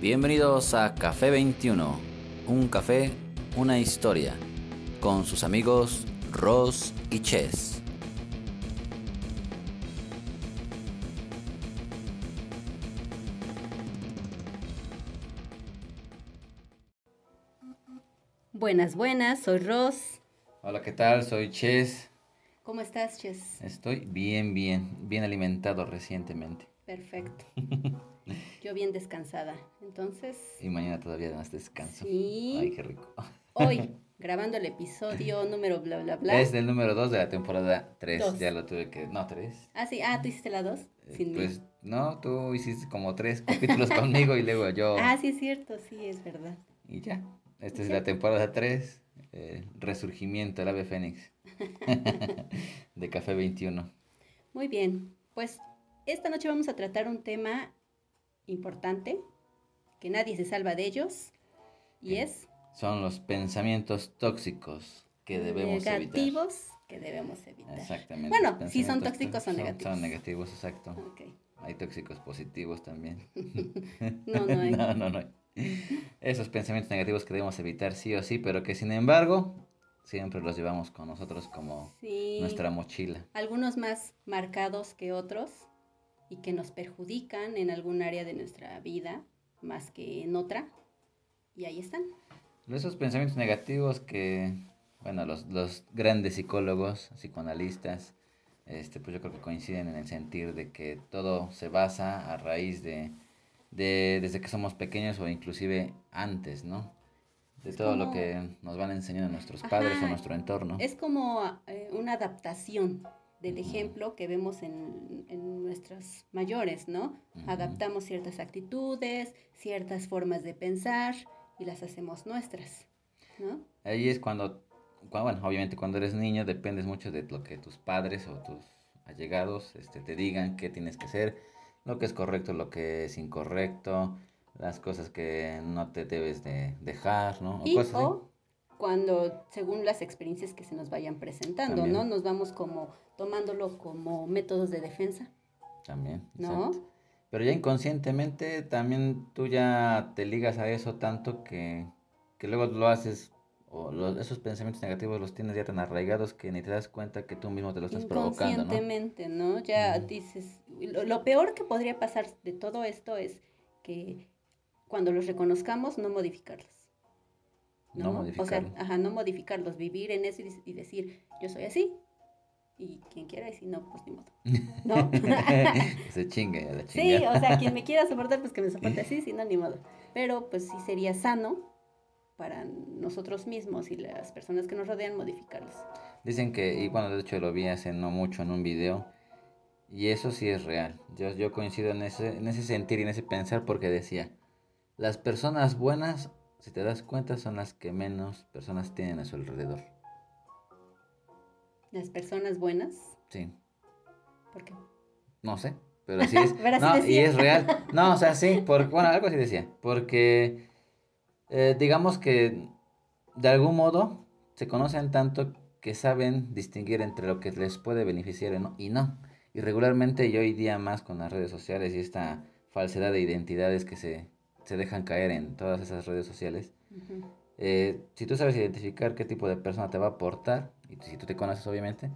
Bienvenidos a Café 21, un café, una historia, con sus amigos Ross y Chess. Buenas, buenas, soy Ross. Hola, ¿qué tal? Soy Chess. ¿Cómo estás, Chess? Estoy bien, bien, bien alimentado recientemente. Perfecto. Yo bien descansada. Entonces. Y mañana todavía más descanso. Sí. Ay, qué rico. Hoy, grabando el episodio número bla bla bla. Es del número 2 de la temporada 3. Dos. Ya lo tuve que. No, 3. Ah, sí, ah, tú hiciste la dos. Sin mí. Pues no, tú hiciste como 3 capítulos conmigo y luego yo. Ah, sí, es cierto, sí, es verdad. Y ya. Esta es la temporada 3. resurgimiento, el ave fénix. de Café 21. Muy bien, pues esta noche vamos a tratar un tema importante, que nadie se salva de ellos, y Bien. es Son los pensamientos tóxicos que debemos evitar. negativos que debemos evitar. Exactamente. Bueno, si son tóxicos, son negativos. Son negativos, exacto. Hay tóxicos positivos también. No, no hay. no, no, no hay. Esos pensamientos negativos que debemos evitar sí o sí, pero que sin embargo siempre los llevamos con nosotros como Sí. nuestra mochila. algunos más marcados que otros y que nos perjudican en algún área de nuestra vida más que en otra. Y ahí están. Esos pensamientos negativos que, bueno, los, los grandes psicólogos, psicoanalistas, este, pues yo creo que coinciden en el sentir de que todo se basa a raíz de, de desde que somos pequeños o inclusive antes, ¿no? De Es todo lo como- que nos van enseñando nuestros padres o Ajá. nuestro entorno. Es como eh, una adaptación del ejemplo que vemos en, en nuestros mayores, ¿no? Adaptamos ciertas actitudes, ciertas formas de pensar y las hacemos nuestras, ¿no? Ahí es cuando, cua- bueno, obviamente cuando eres niño dependes mucho de lo que tus padres o tus allegados este, te digan qué tienes que hacer, lo que es correcto, lo que es incorrecto, las cosas que no te debes de dejar, ¿no? O Y cosas o cuando, según las experiencias que se nos vayan presentando, ¿no? También. Nos vamos como tomándolo como métodos de defensa, También, ¿no? exacto. Pero ya inconscientemente también tú ya te ligas a eso tanto que, que luego lo haces, o esos pensamientos negativos los tienes ya tan arraigados que ni te das cuenta que tú mismo te lo estás provocando, ¿no? Inconscientemente, ¿no? Ya Ujú. dices, lo, lo peor que podría pasar de todo esto es que cuando los reconozcamos, no modificarlos. No O sea, ajá, no modificarlos, vivir en eso y, y decir, yo soy así, y quien quiera, y si no, pues ni modo. ¿No? Se chingue la Sí, chingada. o sea, quien me quiera soportar, pues que me soporte así, si no, ni modo. Pero pues sí sería sano para nosotros mismos y las personas que nos rodean modificarlos. Dicen que, y bueno, de hecho lo vi hace no mucho en un video, y eso sí es real. Yo, yo coincido en ese, en ese sentir y en ese pensar porque decía, las personas buenas, si te das cuenta, son las que menos personas tienen a su alrededor. Las personas buenas, Sí, porque no sé, pero así es. Pero así no, y es real. No, o sea, sí, porque, bueno, algo así decía, porque eh, digamos que de algún modo se conocen tanto que saben distinguir entre lo que les puede beneficiar y no. Y no. Y regularmente y hoy día más con las redes sociales y esta falsedad de identidades que se, se dejan caer en todas esas redes sociales, eh, si tú sabes identificar qué tipo de persona te va a aportar, y si tú te conoces obviamente,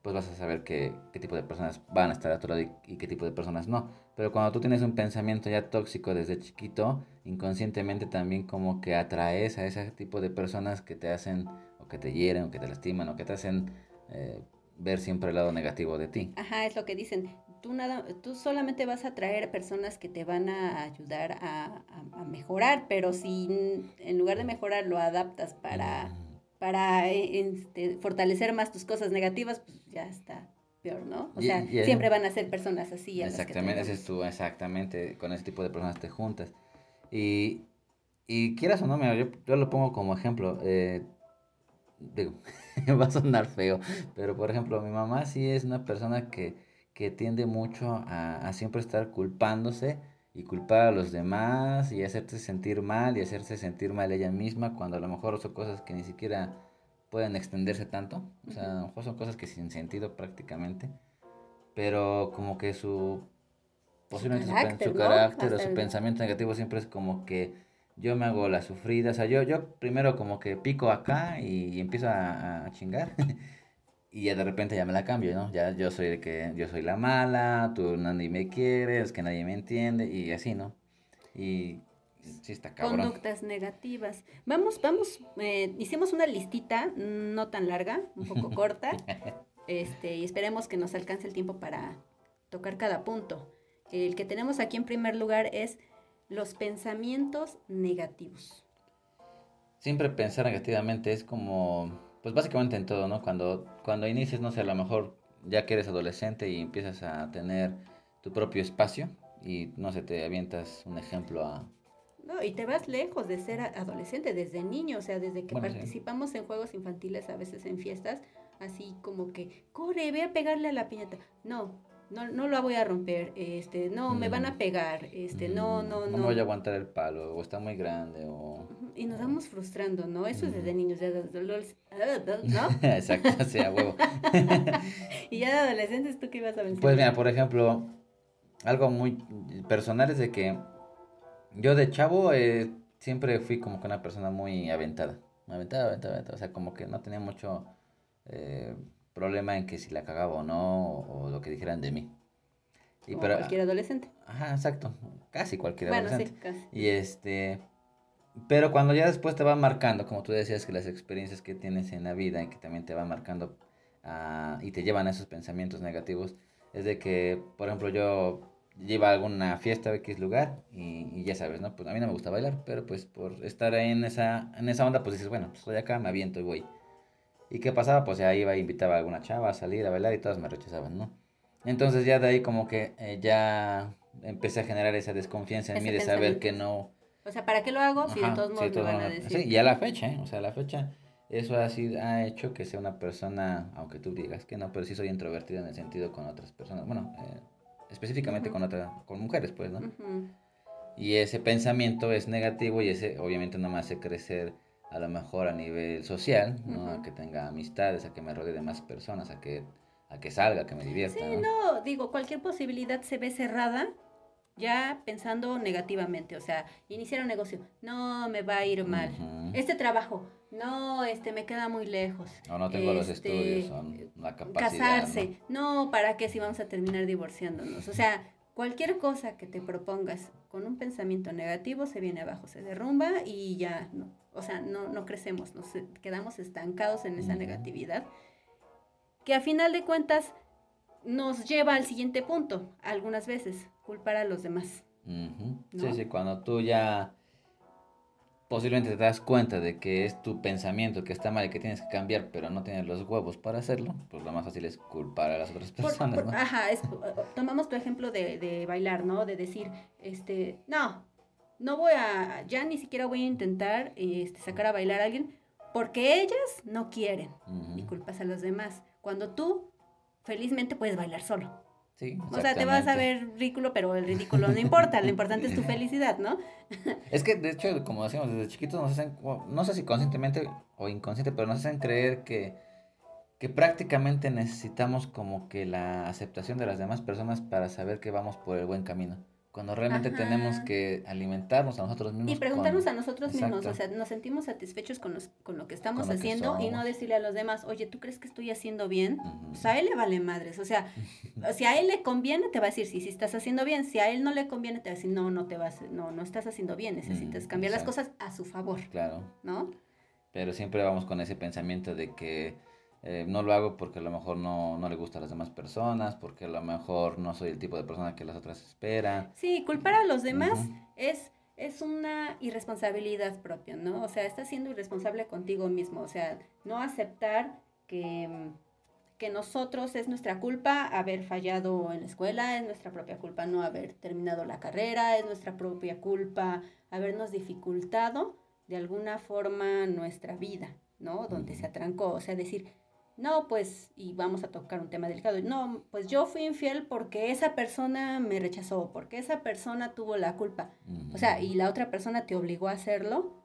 pues vas a saber qué, qué tipo de personas van a estar a tu lado y, y qué tipo de personas no. Pero cuando tú tienes un pensamiento ya tóxico desde chiquito, inconscientemente también como que atraes a ese tipo de personas que te hacen, o que te hieren, o que te lastiman, o que te hacen eh, ver siempre el lado negativo de ti. Ajá, es lo que dicen. Tú, nada, tú solamente vas a traer personas que te van a ayudar a, a- a mejorar, pero si en lugar de mejorar lo adaptas para, Mm, para eh, este, fortalecer más tus cosas negativas, pues ya está peor, ¿no? O Y- sea, y- siempre van a ser personas así. a Exactamente, ese es tu, exactamente, con ese tipo de personas te juntas. Y, y quieras o no, mira, yo, yo lo pongo como ejemplo. eh, digo, va a sonar feo, pero por ejemplo, mi mamá sí es una persona que, que tiende mucho a, a siempre estar culpándose y culpar a los demás y hacerse sentir mal y hacerse sentir mal ella misma cuando a lo mejor son cosas que ni siquiera pueden extenderse tanto. O sea, a lo mejor son cosas que sin sentido prácticamente. Pero como que su posiblemente su, carácter, su, carácter o su pensamiento negativo siempre es como que yo me hago la sufrida, o sea, yo, yo primero como que pico acá y, empiezo a, a chingar y ya de repente ya me la cambio, ¿no? Ya yo soy el que, yo soy la mala, tú nadie me quiere, es que nadie me entiende y así, ¿no? Y sí está cabrón. Conductas negativas. Vamos, vamos, eh, hicimos una listita, no tan larga, un poco corta, este, y esperemos que nos alcance el tiempo para tocar cada punto. El que tenemos aquí en primer lugar es los pensamientos negativos. Siempre pensar negativamente es como pues básicamente en todo, ¿no? Cuando, cuando inicias, no sé, a lo mejor ya que eres adolescente y empiezas a tener tu propio espacio y, no sé, te avientas un ejemplo a... No, y te vas lejos de ser adolescente, desde niño, o sea, desde que participamos en juegos infantiles, a veces en fiestas, así como que, corre, ve a pegarle a la piñata. No, no, no la voy a romper, este, no, me van a mm. pegar, este, no, no, no. No voy a aguantar el palo, o está muy grande, o... Y nos vamos frustrando, ¿no? Eso es desde niños, ya ¿no? Exacto, sí, a huevo. y ya de adolescentes, ¿tú qué ibas a pensar? Pues mira, por ejemplo, algo muy personal es de que yo de chavo eh, siempre fui como que una persona muy aventada, aventada, aventada, aventada, o sea, como que no tenía mucho... Eh, problema en que si la cagaba o no, o, lo que dijeran de mí. Y pero, cualquier adolescente. Ajá, exacto. Casi cualquier adolescente. Sí, casi. Y este. Pero cuando ya después te va marcando, como tú decías, que las experiencias que tienes en la vida y que también te van marcando ah, y te llevan a esos pensamientos negativos, es de que, por ejemplo, yo lleva a alguna fiesta a X lugar y, ya sabes, ¿no? Pues a mí no me gusta bailar, pero pues por estar en esa, en esa onda, pues dices, bueno, pues estoy acá, me aviento y voy. ¿Y qué pasaba? Pues ya iba, invitaba a alguna chava a salir a bailar y todas me rechazaban, ¿no? Entonces ya de ahí como que eh, ya empecé a generar esa desconfianza en mí de saber que no... O sea, ¿para qué lo hago si de todos modos me van a decir? Sí, y a la fecha, ¿eh? O sea, a la fecha eso ha, sido, ha hecho que sea una persona, aunque tú digas que no, pero sí soy introvertido en el sentido con otras personas. Bueno, eh, específicamente con otra, con mujeres, pues, ¿no? Y ese pensamiento es negativo y ese obviamente no me hace crecer a lo mejor a nivel social, ¿no? A que tenga amistades, a que me rodee de más personas, a que, a que salga, a que me divierta. Sí, ¿no? digo, cualquier posibilidad se ve cerrada ya pensando negativamente, o sea, iniciar un negocio, no, me va a ir mal. Este trabajo, no, este, me queda muy lejos. No, no tengo los este, estudios, la capacidad. Casarse, ¿no? no, ¿para qué si vamos a terminar divorciándonos? O sea, cualquier cosa que te propongas con un pensamiento negativo se viene abajo, se derrumba y ya no, o sea, no, no crecemos, nos quedamos estancados en esa negatividad, que a final de cuentas nos lleva al siguiente punto, algunas veces, culpar a los demás. Sí, sí, cuando tú ya posiblemente te das cuenta de que es tu pensamiento que está mal y que tienes que cambiar, pero no tienes los huevos para hacerlo, pues lo más fácil es culpar a las otras personas, ¿no? Ajá, tomamos tu ejemplo de, de bailar, ¿no? De decir, este, no, no voy a, ya ni siquiera voy a intentar este, sacar a bailar a alguien porque ellas no quieren y culpas a los demás. Cuando tú felizmente puedes bailar solo. Sí, o sea, te vas a ver ridículo, pero el ridículo no importa, lo importante es tu felicidad, ¿no? es que, de hecho, como decíamos, desde chiquitos nos hacen, no sé si conscientemente o inconsciente, pero nos hacen creer que, que prácticamente necesitamos como que la aceptación de las demás personas para saber que vamos por el buen camino. Cuando realmente tenemos que alimentarnos a nosotros mismos. Y preguntarnos a nosotros mismos, o sea, nos sentimos satisfechos con, con lo que estamos haciendo y no decirle a los demás, oye, ¿tú crees que estoy haciendo bien? O sea, a él le vale madres, o sea, si a él le conviene, te va a decir, sí, sí estás haciendo bien, si a él no le conviene, te va a decir, no, no te vas, no, no estás haciendo bien, necesitas cambiar las cosas a su favor. Claro. ¿No? Pero siempre vamos con ese pensamiento de que eh, no lo hago porque a lo mejor no, no le gusta a las demás personas, porque a lo mejor no soy el tipo de persona que las otras esperan. Sí, culpar a los demás es, es una irresponsabilidad propia, ¿no? O sea, estás siendo irresponsable contigo mismo, o sea, no aceptar que, que nosotros es nuestra culpa haber fallado en la escuela, es nuestra propia culpa no haber terminado la carrera, es nuestra propia culpa habernos dificultado de alguna forma nuestra vida, ¿no? Donde se atrancó, o sea, decir, no, pues, y vamos a tocar un tema delicado, no, pues yo fui infiel porque esa persona me rechazó, porque esa persona tuvo la culpa. O sea, y la otra persona te obligó a hacerlo.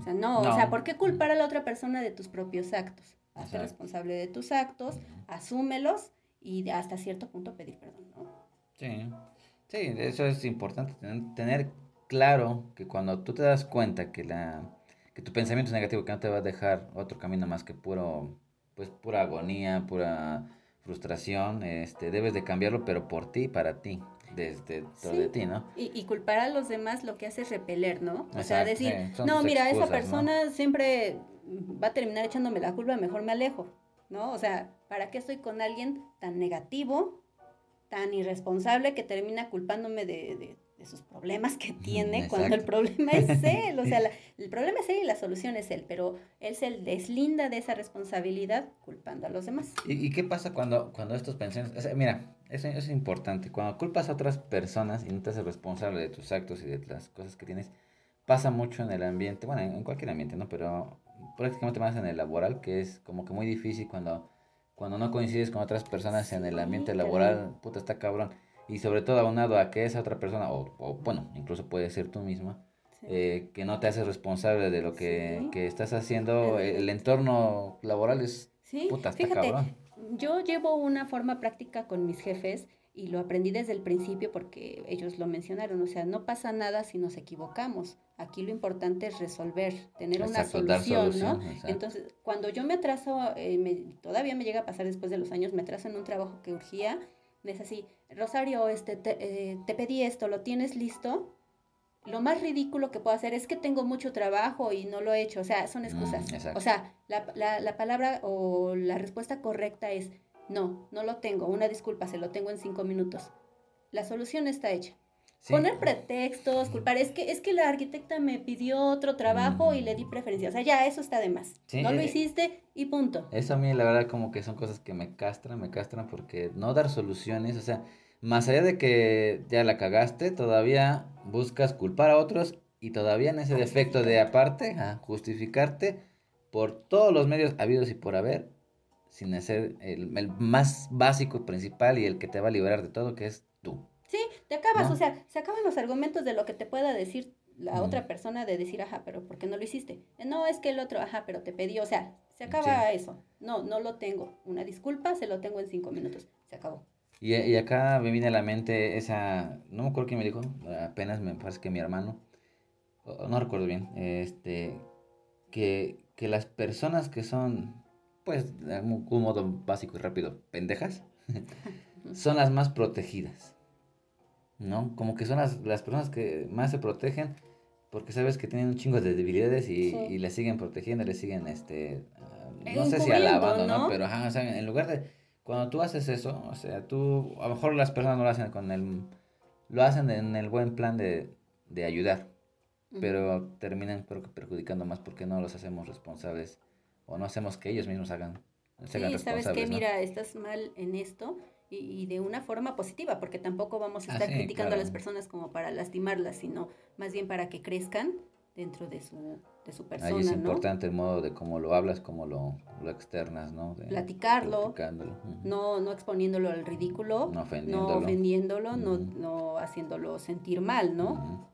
O sea, no, o sea, ¿por qué culpar a la otra persona de tus propios actos? Hazte responsable de tus actos, asúmelos y hasta cierto punto pedir perdón, ¿no? Sí. Sí, eso es importante, tener claro que cuando tú te das cuenta que la que tu pensamiento es negativo, que no te va a dejar otro camino más que puro pues pura agonía, pura frustración, este debes de cambiarlo pero por ti, para ti desde todo de ti, ¿no? Y, y, culpar a los demás lo que hace es repeler, ¿no? O sea, decir, no, mira, esa persona siempre va a terminar echándome la culpa, mejor me alejo, ¿no? O sea, ¿para qué estoy con alguien tan negativo, tan irresponsable que termina culpándome de de sus problemas que tiene cuando el problema es él. O sea, el problema es él y la solución es él, pero él se deslinda de esa responsabilidad culpando a los demás. ¿Y, qué pasa cuando, cuando estos pensamientos... mira, eso, es importante. Cuando culpas a otras personas y no te haces responsable de tus actos y de las cosas que tienes, pasa mucho en el ambiente, bueno, en, cualquier ambiente, ¿no? Pero prácticamente más en el laboral, que es como que muy difícil cuando, cuando no coincides con otras personas en el ambiente laboral, puta, está cabrón y sobre todo aunado a que esa otra persona, o, bueno, incluso puede ser tú misma, eh, que no te haces responsable de lo que, estás haciendo, el, entorno laboral es puta, está Fíjate, Yo llevo una forma práctica con mis jefes y lo aprendí desde el principio porque ellos lo mencionaron, o sea, no pasa nada si nos equivocamos. Aquí lo importante es resolver, tener una solución, ¿no? Entonces, cuando yo me atraso, eh, me, todavía me llega a pasar después de los años, me atraso en un trabajo que urgía, es así, Rosario, este, te, eh, te, pedí esto, ¿lo tienes listo? Lo más ridículo que puedo hacer es que tengo mucho trabajo y no lo he hecho. O sea, son excusas. Mm, o sea, la, la, la, palabra o la respuesta correcta es, no, no lo tengo. Una disculpa, se lo tengo en cinco minutos. La solución está hecha. Poner pretextos, culpar, es que, es que la arquitecta me pidió otro trabajo y le di preferencia. O sea, ya, eso está de más. no lo hiciste y punto. Eso a mí, la verdad, como que son cosas que me castran, me castran porque no dar soluciones, o sea, más allá de que ya la cagaste, todavía buscas culpar a otros y todavía en ese defecto de aparte, a justificarte por todos los medios habidos y por haber, sin ser el, el más básico, principal y el que te va a liberar de todo, que es tú. Sí, te acabas, o sea, se acaban los argumentos de lo que te pueda decir la otra persona de decir, ajá, pero ¿por qué no lo hiciste? Eh, no, es que el otro, ajá, pero te pidió, o sea, se acaba eso. No, no lo tengo. Una disculpa, se lo tengo en cinco minutos. Se acabó. Y, y acá me viene a la mente esa, no me acuerdo quién me dijo, apenas me parece que mi hermano, no recuerdo bien, este, que, que las personas que son, pues, de un modo básico y rápido, pendejas, son las más protegidas. ¿No? Como que son las, las personas que más se protegen porque sabes que tienen un chingo de debilidades y, y le siguen protegiendo, le siguen, este, ah, no sé si alabando, ¿no? Pero, ajá, o sea, en lugar de, cuando tú haces eso, o sea, tú, a lo mejor las personas no lo hacen con el, lo hacen en el buen plan de, de ayudar, pero terminan creo que perjudicando más porque no los hacemos responsables o no hacemos que ellos mismos hagan. sí, sabes que, mira, estás mal en esto, y, de una forma positiva, porque tampoco vamos a ah, estar criticando a las personas como para lastimarlas, sino más bien para que crezcan dentro de su, de su persona. Ahí es importante el modo de cómo lo hablas, cómo lo, lo externas, ¿no? Platicarlo, no, no exponiéndolo al ridículo, no ofendiéndolo, no, no, haciéndolo sentir mal, ¿no?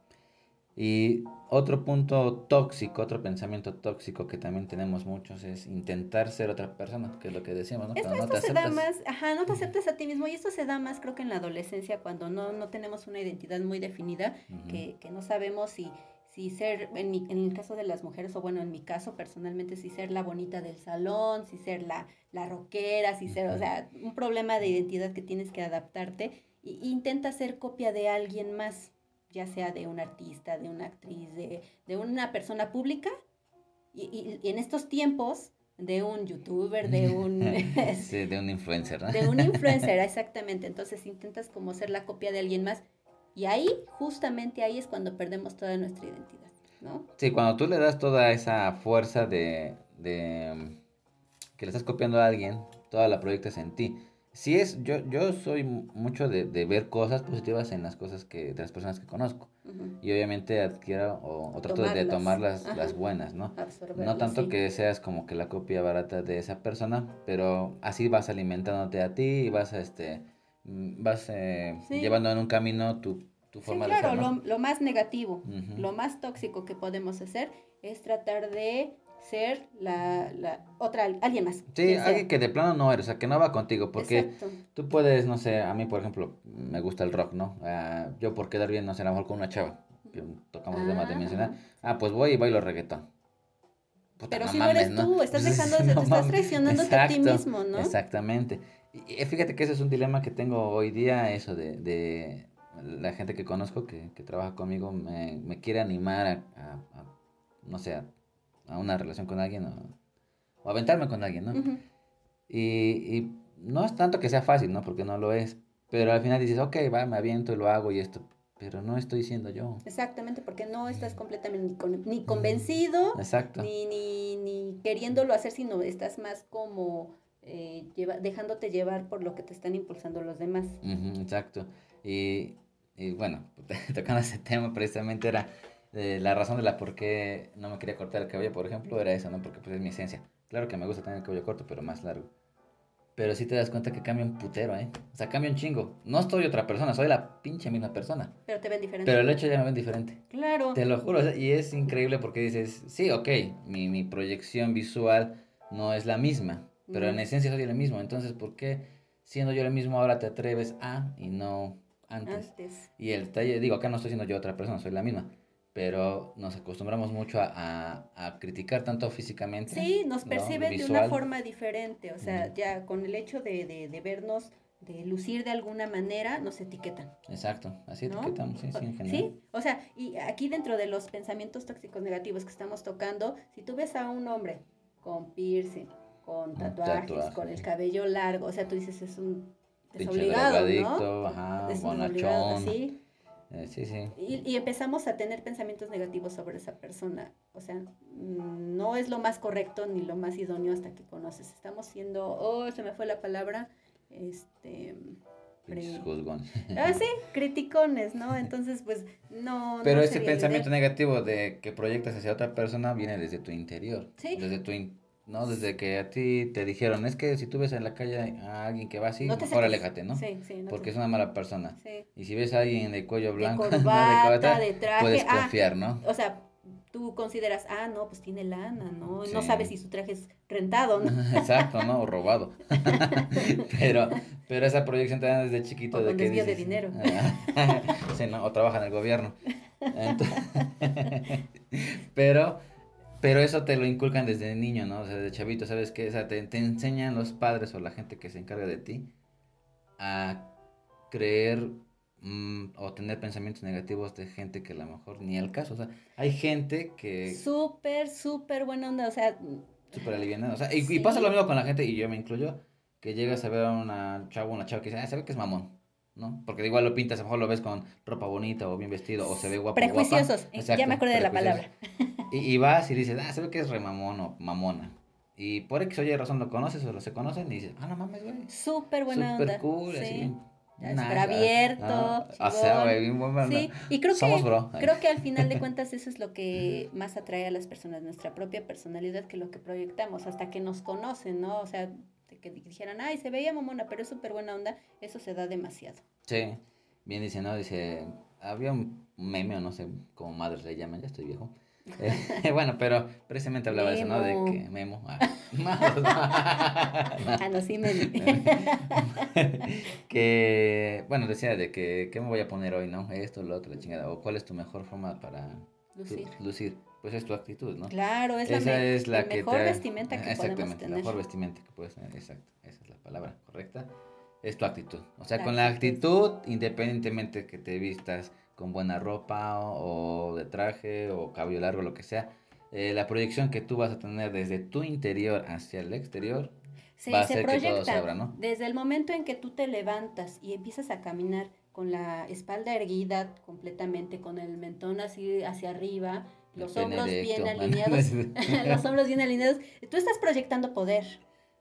Y otro punto tóxico, otro pensamiento tóxico que también tenemos muchos es intentar ser otra persona, que es lo que decíamos, ¿no? Esto, no te se da más, ajá, no te aceptas a ti mismo y esto se da más creo que en la adolescencia cuando no, no tenemos una identidad muy definida, que, que no sabemos si, si ser, en, mi, en el caso de las mujeres, o bueno, en mi caso personalmente, si ser la bonita del salón, si ser la, la rockera, si ser, o sea, un problema de identidad que tienes que adaptarte e intenta ser copia de alguien más ya sea de un artista, de una actriz, de, de una persona pública, y, y, en estos tiempos de un youtuber, de un... sí, de un influencer, ¿no? De un influencer, exactamente. Entonces intentas como ser la copia de alguien más. Y ahí, justamente ahí es cuando perdemos toda nuestra identidad, ¿no? Sí, cuando tú le das toda esa fuerza de, de que le estás copiando a alguien, toda la proyectas en ti sí es, yo, yo soy mucho de, de, ver cosas positivas en las cosas que, de las personas que conozco. Y obviamente adquiero o, trato de tomar las, las buenas, ¿no? No tanto que seas como que la copia barata de esa persona, pero así vas alimentándote a ti y vas este mm, vas eh, llevando en un camino tu, tu forma de ser. Claro, lo, lo, más negativo, lo más tóxico que podemos hacer es tratar de ser la, la otra, alguien más. Sí, alguien que de plano no eres, o sea, que no va contigo, porque tú puedes, no sé, a mí, por ejemplo, me gusta el rock, ¿no? Uh, yo por quedar bien, no sé, a lo mejor con una chava, que tocamos el tema de mencionar, ah, pues voy y bailo reggaetón. Pero si no eres tú, estás dejando, te estás traicionándote a ti mismo, ¿no? Exactamente. Y fíjate que ese es un dilema que tengo hoy día, eso de, de la gente que conozco que, que trabaja conmigo me, me quiere animar a, a, no sé, a, una relación con alguien o, aventarme con alguien, ¿no? y, y, no es tanto que sea fácil, ¿no? Porque no lo es. Pero al final dices, ok, va, me aviento y lo hago y esto. Pero no estoy siendo yo. Exactamente, porque no estás completamente ni, convencido, Exacto. Ni, ni, ni queriéndolo hacer, sino estás más como eh, lleva, dejándote llevar por lo que te están impulsando los demás. exacto. Y, y bueno, tocando ese tema precisamente era eh, la razón de la por qué no me quería cortar el cabello, por ejemplo, era eso, ¿no? Porque pues es mi esencia. Claro que me gusta tener el cabello corto, pero más largo. Pero sí te das cuenta que cambia un putero, ¿eh? O sea, cambia un chingo. No estoy otra persona, soy la pinche misma persona. Pero te ven diferente. Pero el hecho ya me ven diferente. Claro. Te lo juro. y es increíble porque dices, sí, ok, mi, mi proyección visual no es la misma. Pero en esencia soy el mismo. Entonces, ¿por qué siendo yo el mismo ahora te atreves a y no antes. Y el detalle, digo, acá no estoy siendo yo otra persona, soy la misma. Pero nos acostumbramos mucho a, a, criticar tanto físicamente. Sí, nos perciben de una forma diferente. O sea, ya con el hecho de, de, de, vernos, de lucir de alguna manera, nos etiquetan. Exacto, así etiquetamos, sí, sí, en general. Sí, o sea, y aquí dentro de los pensamientos tóxicos negativos que estamos tocando, si tú ves a un hombre con piercing, con tatuajes, con el cabello largo, o sea, tú dices, es un desobligado, ¿no? Ajá, bonachón. ¿sí? Eh, sí, sí. Y, y, empezamos a tener pensamientos negativos sobre esa persona. O sea, mm, no es lo más correcto ni lo más idóneo hasta que conoces. Estamos siendo, oh, se me fue la palabra, este... Ah, sí, criticones, ¿no? Entonces, pues, no. Pero ese pensamiento negativo de que proyectas hacia otra persona viene desde tu interior. Sí. Desde tu ¿no? Desde que a ti te dijeron, es que si tú ves en la calle a alguien que va así, mejor aléjate, ¿no? Sí, sí. Porque es una mala persona. Sí. Y si ves a alguien de cuello blanco, de, corbata, de, traje, puedes ah, confiar, ¿no? O sea, tú consideras, ah, no, pues tiene lana, ¿no? No sabes si su traje es rentado, ¿no? Exacto, ¿no? O robado. pero, pero esa proyección te dan desde chiquito de que dices, de dinero. sí, ¿no? O trabaja en el gobierno. pero pero eso te lo inculcan desde niño, ¿no? O sea, de chavito, ¿sabes qué? O sea, te, te enseñan los padres o la gente que se encarga de ti a creer mm, o tener pensamientos negativos de gente que a lo mejor ni al caso. O sea, hay gente que... Súper, súper buena onda, o sea... Súper aliviada. O sea, y, pasa lo mismo con la gente, y yo me incluyo, que llegas a ver a una chava, una chava que dice, ah, ¿sabe que es mamón? ¿No? Porque igual lo pintas, a lo mejor lo ves con ropa bonita o bien vestido o se ve guapo. Prejuiciosos, ya me acuerdo de la palabra. Y, y, vas y dices, ah, se ve que es remamón o mamona. Y por X oye razón lo conoces o lo se conocen y dices, ah, no mames, güey. Súper buena Súper cool, sí. así. Súper abierto. o sea, güey, bien buena Sí, y creo que, creo que al final de cuentas eso es lo que más atrae a las personas, nuestra propia personalidad, que lo que proyectamos, hasta que nos conocen, ¿no? O sea, que dijeran, ay, se veía mamona, pero es súper buena onda, eso se da demasiado. Sí, bien dice, ¿no? Dice, había un meme o no sé cómo madres le llaman, ya estoy viejo. Eh, bueno, pero precisamente hablaba de eso, ¿no? De que Memo. Ah, ah no, sí, me Que, bueno, decía de que, ¿qué me voy a poner hoy, no? Esto, lo otro, la chingada. O cuál es tu mejor forma para lucir. lucir pues es tu actitud, ¿no? Claro, es esa la, es la, mejor vestimenta que podemos tener. la mejor vestimenta que puedes tener, exacto, esa es la palabra correcta, es tu actitud. O sea, con la actitud, independientemente que te vistas con buena ropa o, de traje o cabello largo, lo que sea, eh, la proyección que tú vas a tener desde tu interior hacia el exterior va a hacer que todo se abra, ¿no? Desde el momento en que tú te levantas y empiezas a caminar con la espalda erguida completamente, con el mentón así hacia arriba, los hombros bien alineados, los hombros bien alineados, tú estás proyectando poder.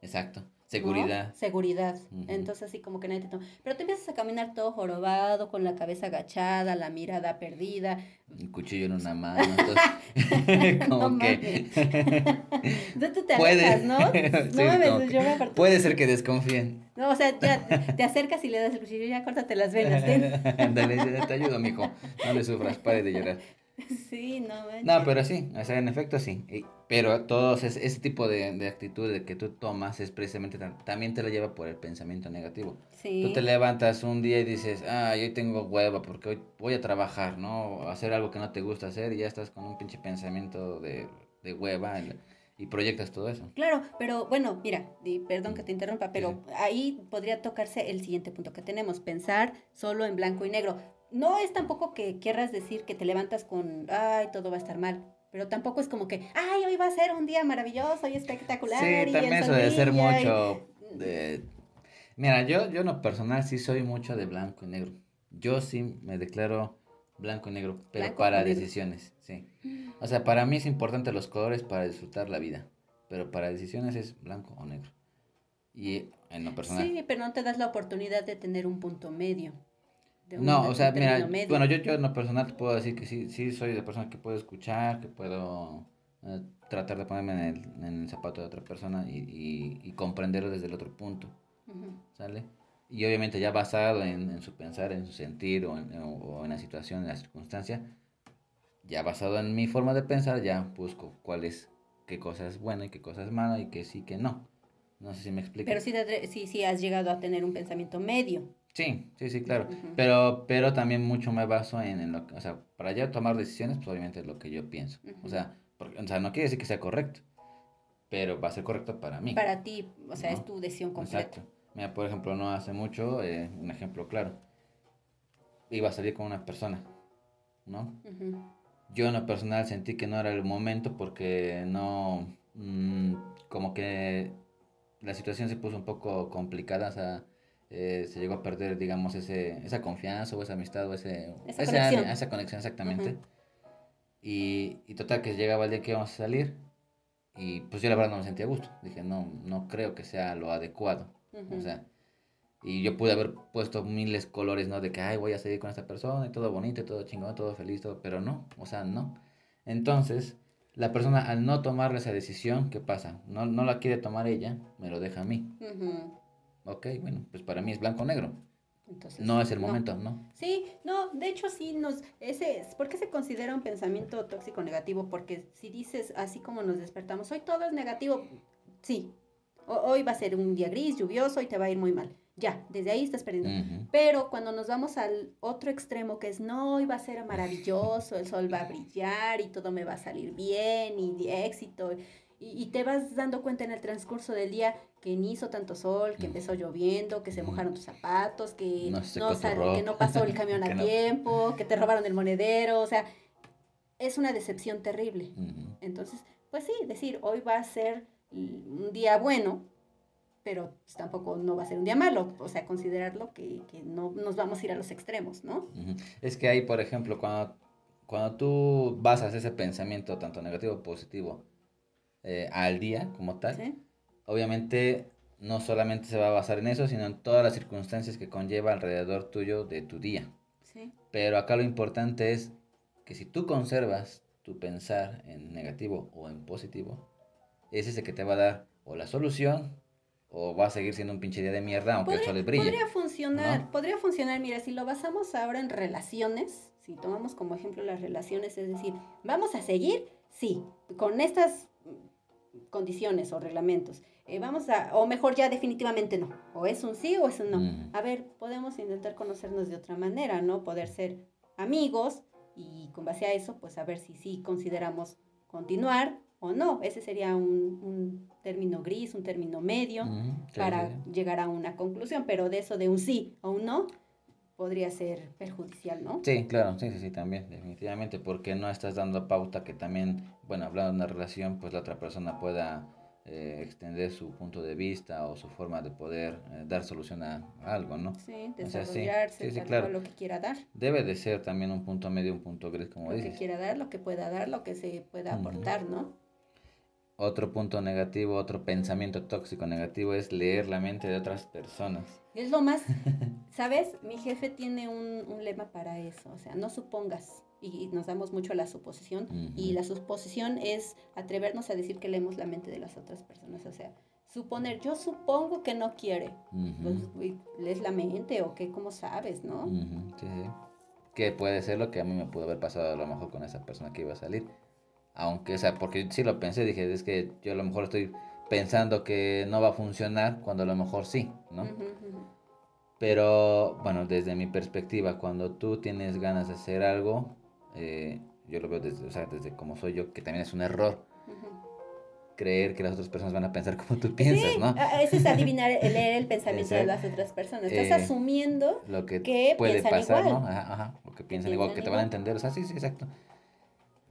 Exacto. Seguridad. Seguridad. Entonces, así como que nadie te toma. Pero te empiezas a caminar todo jorobado, con la cabeza agachada, la mirada perdida. Un cuchillo en una mano. Entonces, como que. tú te alejas, ¿no? No me yo me Puede ser que desconfíen. No, o sea, ya te acercas y le das el cuchillo, ya córtate las venas. Dale, te ayudo, mijo. No le sufras, pare de llorar. Sí, no, No, pero sí, o sea, en efecto sí. pero todos ese, tipo de, de actitud que tú tomas es precisamente, también te lo lleva por el pensamiento negativo. Sí. Tú te levantas un día y dices, ah, hoy tengo hueva porque hoy voy a trabajar, ¿no? hacer algo que no te gusta hacer y ya estás con un pinche pensamiento de, de hueva y proyectas todo eso. Claro, pero bueno, mira, perdón que te interrumpa, pero ahí podría tocarse el siguiente punto que tenemos, pensar solo en blanco y negro no es tampoco que quieras decir que te levantas con, ay, todo va a estar mal. Pero tampoco es como que, ay, hoy va a ser un día maravilloso y espectacular. Sí, también eso de ser mucho. Mira, yo, yo en lo personal sí soy mucho de blanco y negro. Yo sí me declaro blanco y negro, pero para decisiones, sí. O sea, para mí es importante los colores para disfrutar la vida, pero para decisiones es blanco o negro. Y en lo personal. Sí, pero no te das la oportunidad de tener un punto medio no, o sea, mira, bueno, yo, yo en lo personal te puedo decir que sí, sí soy de persona que puedo escuchar, que puedo eh, tratar de ponerme en el, en el, zapato de otra persona y, y, y comprenderlo desde el otro punto, ¿sale? Y obviamente ya basado en, en, su pensar, en su sentir o en, o en la situación, en la circunstancia, ya basado en mi forma de pensar, ya busco cuál es, qué cosa es buena y qué cosa es mala y qué sí, qué no. No sé si me explico. Pero sí, sí, sí has llegado a tener un pensamiento medio. Sí, sí, sí, claro. Pero, pero también mucho me baso en, en, lo que, o sea, para ya tomar decisiones, pues obviamente es lo que yo pienso. O sea, porque, o sea, no quiere decir que sea correcto, pero va a ser correcto para mí. Para ti, o sea, es tu decisión completa. Exacto. Mira, por ejemplo, no hace mucho, eh, un ejemplo claro, iba a salir con una persona, ¿no? Yo en lo personal sentí que no era el momento porque no, mm, como que la situación se puso un poco complicada, o sea, eh, se llegó a perder, digamos, ese, esa confianza o esa amistad o ese, esa, conexión. esa conexión exactamente. y, y, total que llegaba el día que íbamos a salir y pues yo la verdad no me sentía a gusto. Dije, no, no creo que sea lo adecuado. O sea, y yo pude haber puesto miles colores, ¿no? De que, ay, voy a salir con esta persona y todo bonito, y todo chingón, todo feliz, todo, pero no, o sea, no. Entonces, la persona al no tomar esa decisión, ¿qué pasa? No, no la quiere tomar ella, me lo deja a mí ok, bueno, pues para mí es blanco-negro. Entonces, no es el momento, no. Sí, no, de hecho sí nos, ese, ¿por qué se considera un pensamiento tóxico negativo? Porque si dices así como nos despertamos, hoy todo es negativo, sí, hoy va a ser un día gris, lluvioso y te va a ir muy mal. Ya, desde ahí estás perdiendo. Pero cuando nos vamos al otro extremo, que es no, hoy va a ser maravilloso, el sol va a brillar y todo me va a salir bien y de éxito y, te vas dando cuenta en el transcurso del día que ni hizo tanto sol, que empezó lloviendo, que se mojaron tus zapatos, que no, que no pasó el camión a tiempo, que te robaron el monedero, o sea, es una decepción terrible. Entonces, pues sí, decir, hoy va a ser un día bueno, pero pues tampoco no va a ser un día malo, o sea, considerarlo que, que no nos vamos a ir a los extremos, ¿no? Es que ahí, por ejemplo, cuando, cuando tú basas ese pensamiento, tanto negativo como positivo, eh, al día como tal. Obviamente no solamente se va a basar en eso, sino en todas las circunstancias que conlleva alrededor tuyo de tu día. Pero acá lo importante es que si tú conservas tu pensar en negativo o en positivo, es ese que te va a dar o la solución o va a seguir siendo un pinche día de mierda aunque el sol brille. Podría funcionar, podría funcionar, mira, si lo basamos ahora en relaciones, si tomamos como ejemplo las relaciones, es decir, vamos a seguir, sí, con estas condiciones o reglamentos. Eh, vamos a, o mejor ya definitivamente no, o es un sí o es un no. Mm. A ver, podemos intentar conocernos de otra manera, ¿no? Poder ser amigos y con base a eso, pues a ver si sí consideramos continuar o no. Ese sería un, un término gris, un término medio mm, para llegar a una conclusión, pero de eso de un sí o un no, podría ser perjudicial, ¿no? Sí, claro, sí, sí, sí, también, definitivamente, porque no estás dando pauta que también, bueno, hablando de una relación, pues la otra persona pueda eh, extender su punto de vista o su forma de poder eh, dar solución a, algo, ¿no? Sí, desarrollarse, sí, claro. lo que quiera dar. Debe de ser también un punto medio, un punto gris, como dices. Lo que quiera dar, lo que pueda dar, lo que se pueda aportar, ¿no? Otro punto negativo, otro pensamiento tóxico negativo es leer la mente de otras personas. Es lo más, ¿sabes? Mi jefe tiene un, un lema para eso, o sea, no supongas, y nos damos mucho a la suposición, y la suposición es atrevernos a decir que leemos la mente de las otras personas, o sea, suponer, yo supongo que no quiere, pues, lees la mente o qué, cómo sabes, ¿no? sí, Que puede ser lo que a mí me pudo haber pasado a lo mejor con esa persona que iba a salir. Aunque, o sea, porque sí lo pensé, dije, es que yo a lo mejor estoy pensando que no va a funcionar cuando a lo mejor sí, ¿no? Pero bueno, desde mi perspectiva, cuando tú tienes ganas de hacer algo, eh, yo lo veo desde, o sea, desde como soy yo, que también es un error. Creer que las otras personas van a pensar como tú piensas, ¿no? Eso es adivinar, leer el pensamiento de las otras personas. Estás eh, asumiendo lo que, puede pasar, ¿no? Ajá, ajá, porque piensan, igual, que te van a entender. O sea, sí, sí, exacto.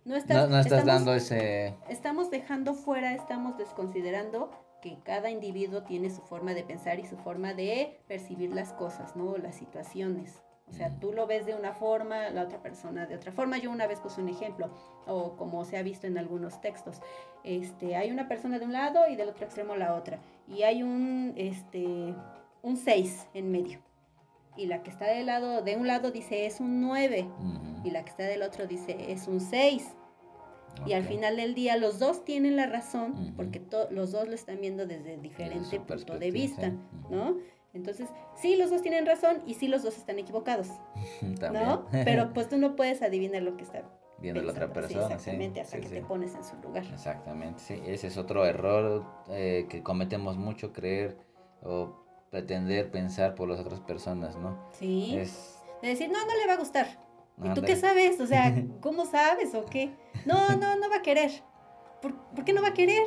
No estás, no, estás dando ese... Estamos dejando fuera, estamos desconsiderando que cada individuo tiene su forma de pensar y su forma de percibir las cosas, ¿no? Las situaciones. O sea, tú lo ves de una forma, la otra persona de otra forma. Yo una vez puse un ejemplo, o como se ha visto en algunos textos. Este, hay una persona de un lado y del otro extremo la otra. Y hay un, este, un 6 en medio. Y la que está del lado, de un lado dice es un 9. Y la que está del otro dice es un 6. Y al final del día los dos tienen la razón porque los dos lo están viendo desde diferente punto de vista, ¿no? Entonces, sí, los dos tienen razón y sí, los dos están equivocados, ¿no? Pero pues tú no puedes adivinar lo que está viendo la otra persona. exactamente, hasta que te pones en su lugar. Exactamente, sí. Ese es otro error eh, que cometemos mucho, creer o pretender pensar por las otras personas, ¿no? Sí. Es... De decir, no, no le va a gustar. ¿Y tú qué sabes? O sea, ¿cómo sabes o qué? No, no, no va a querer. ¿Por, ¿por qué no va a querer?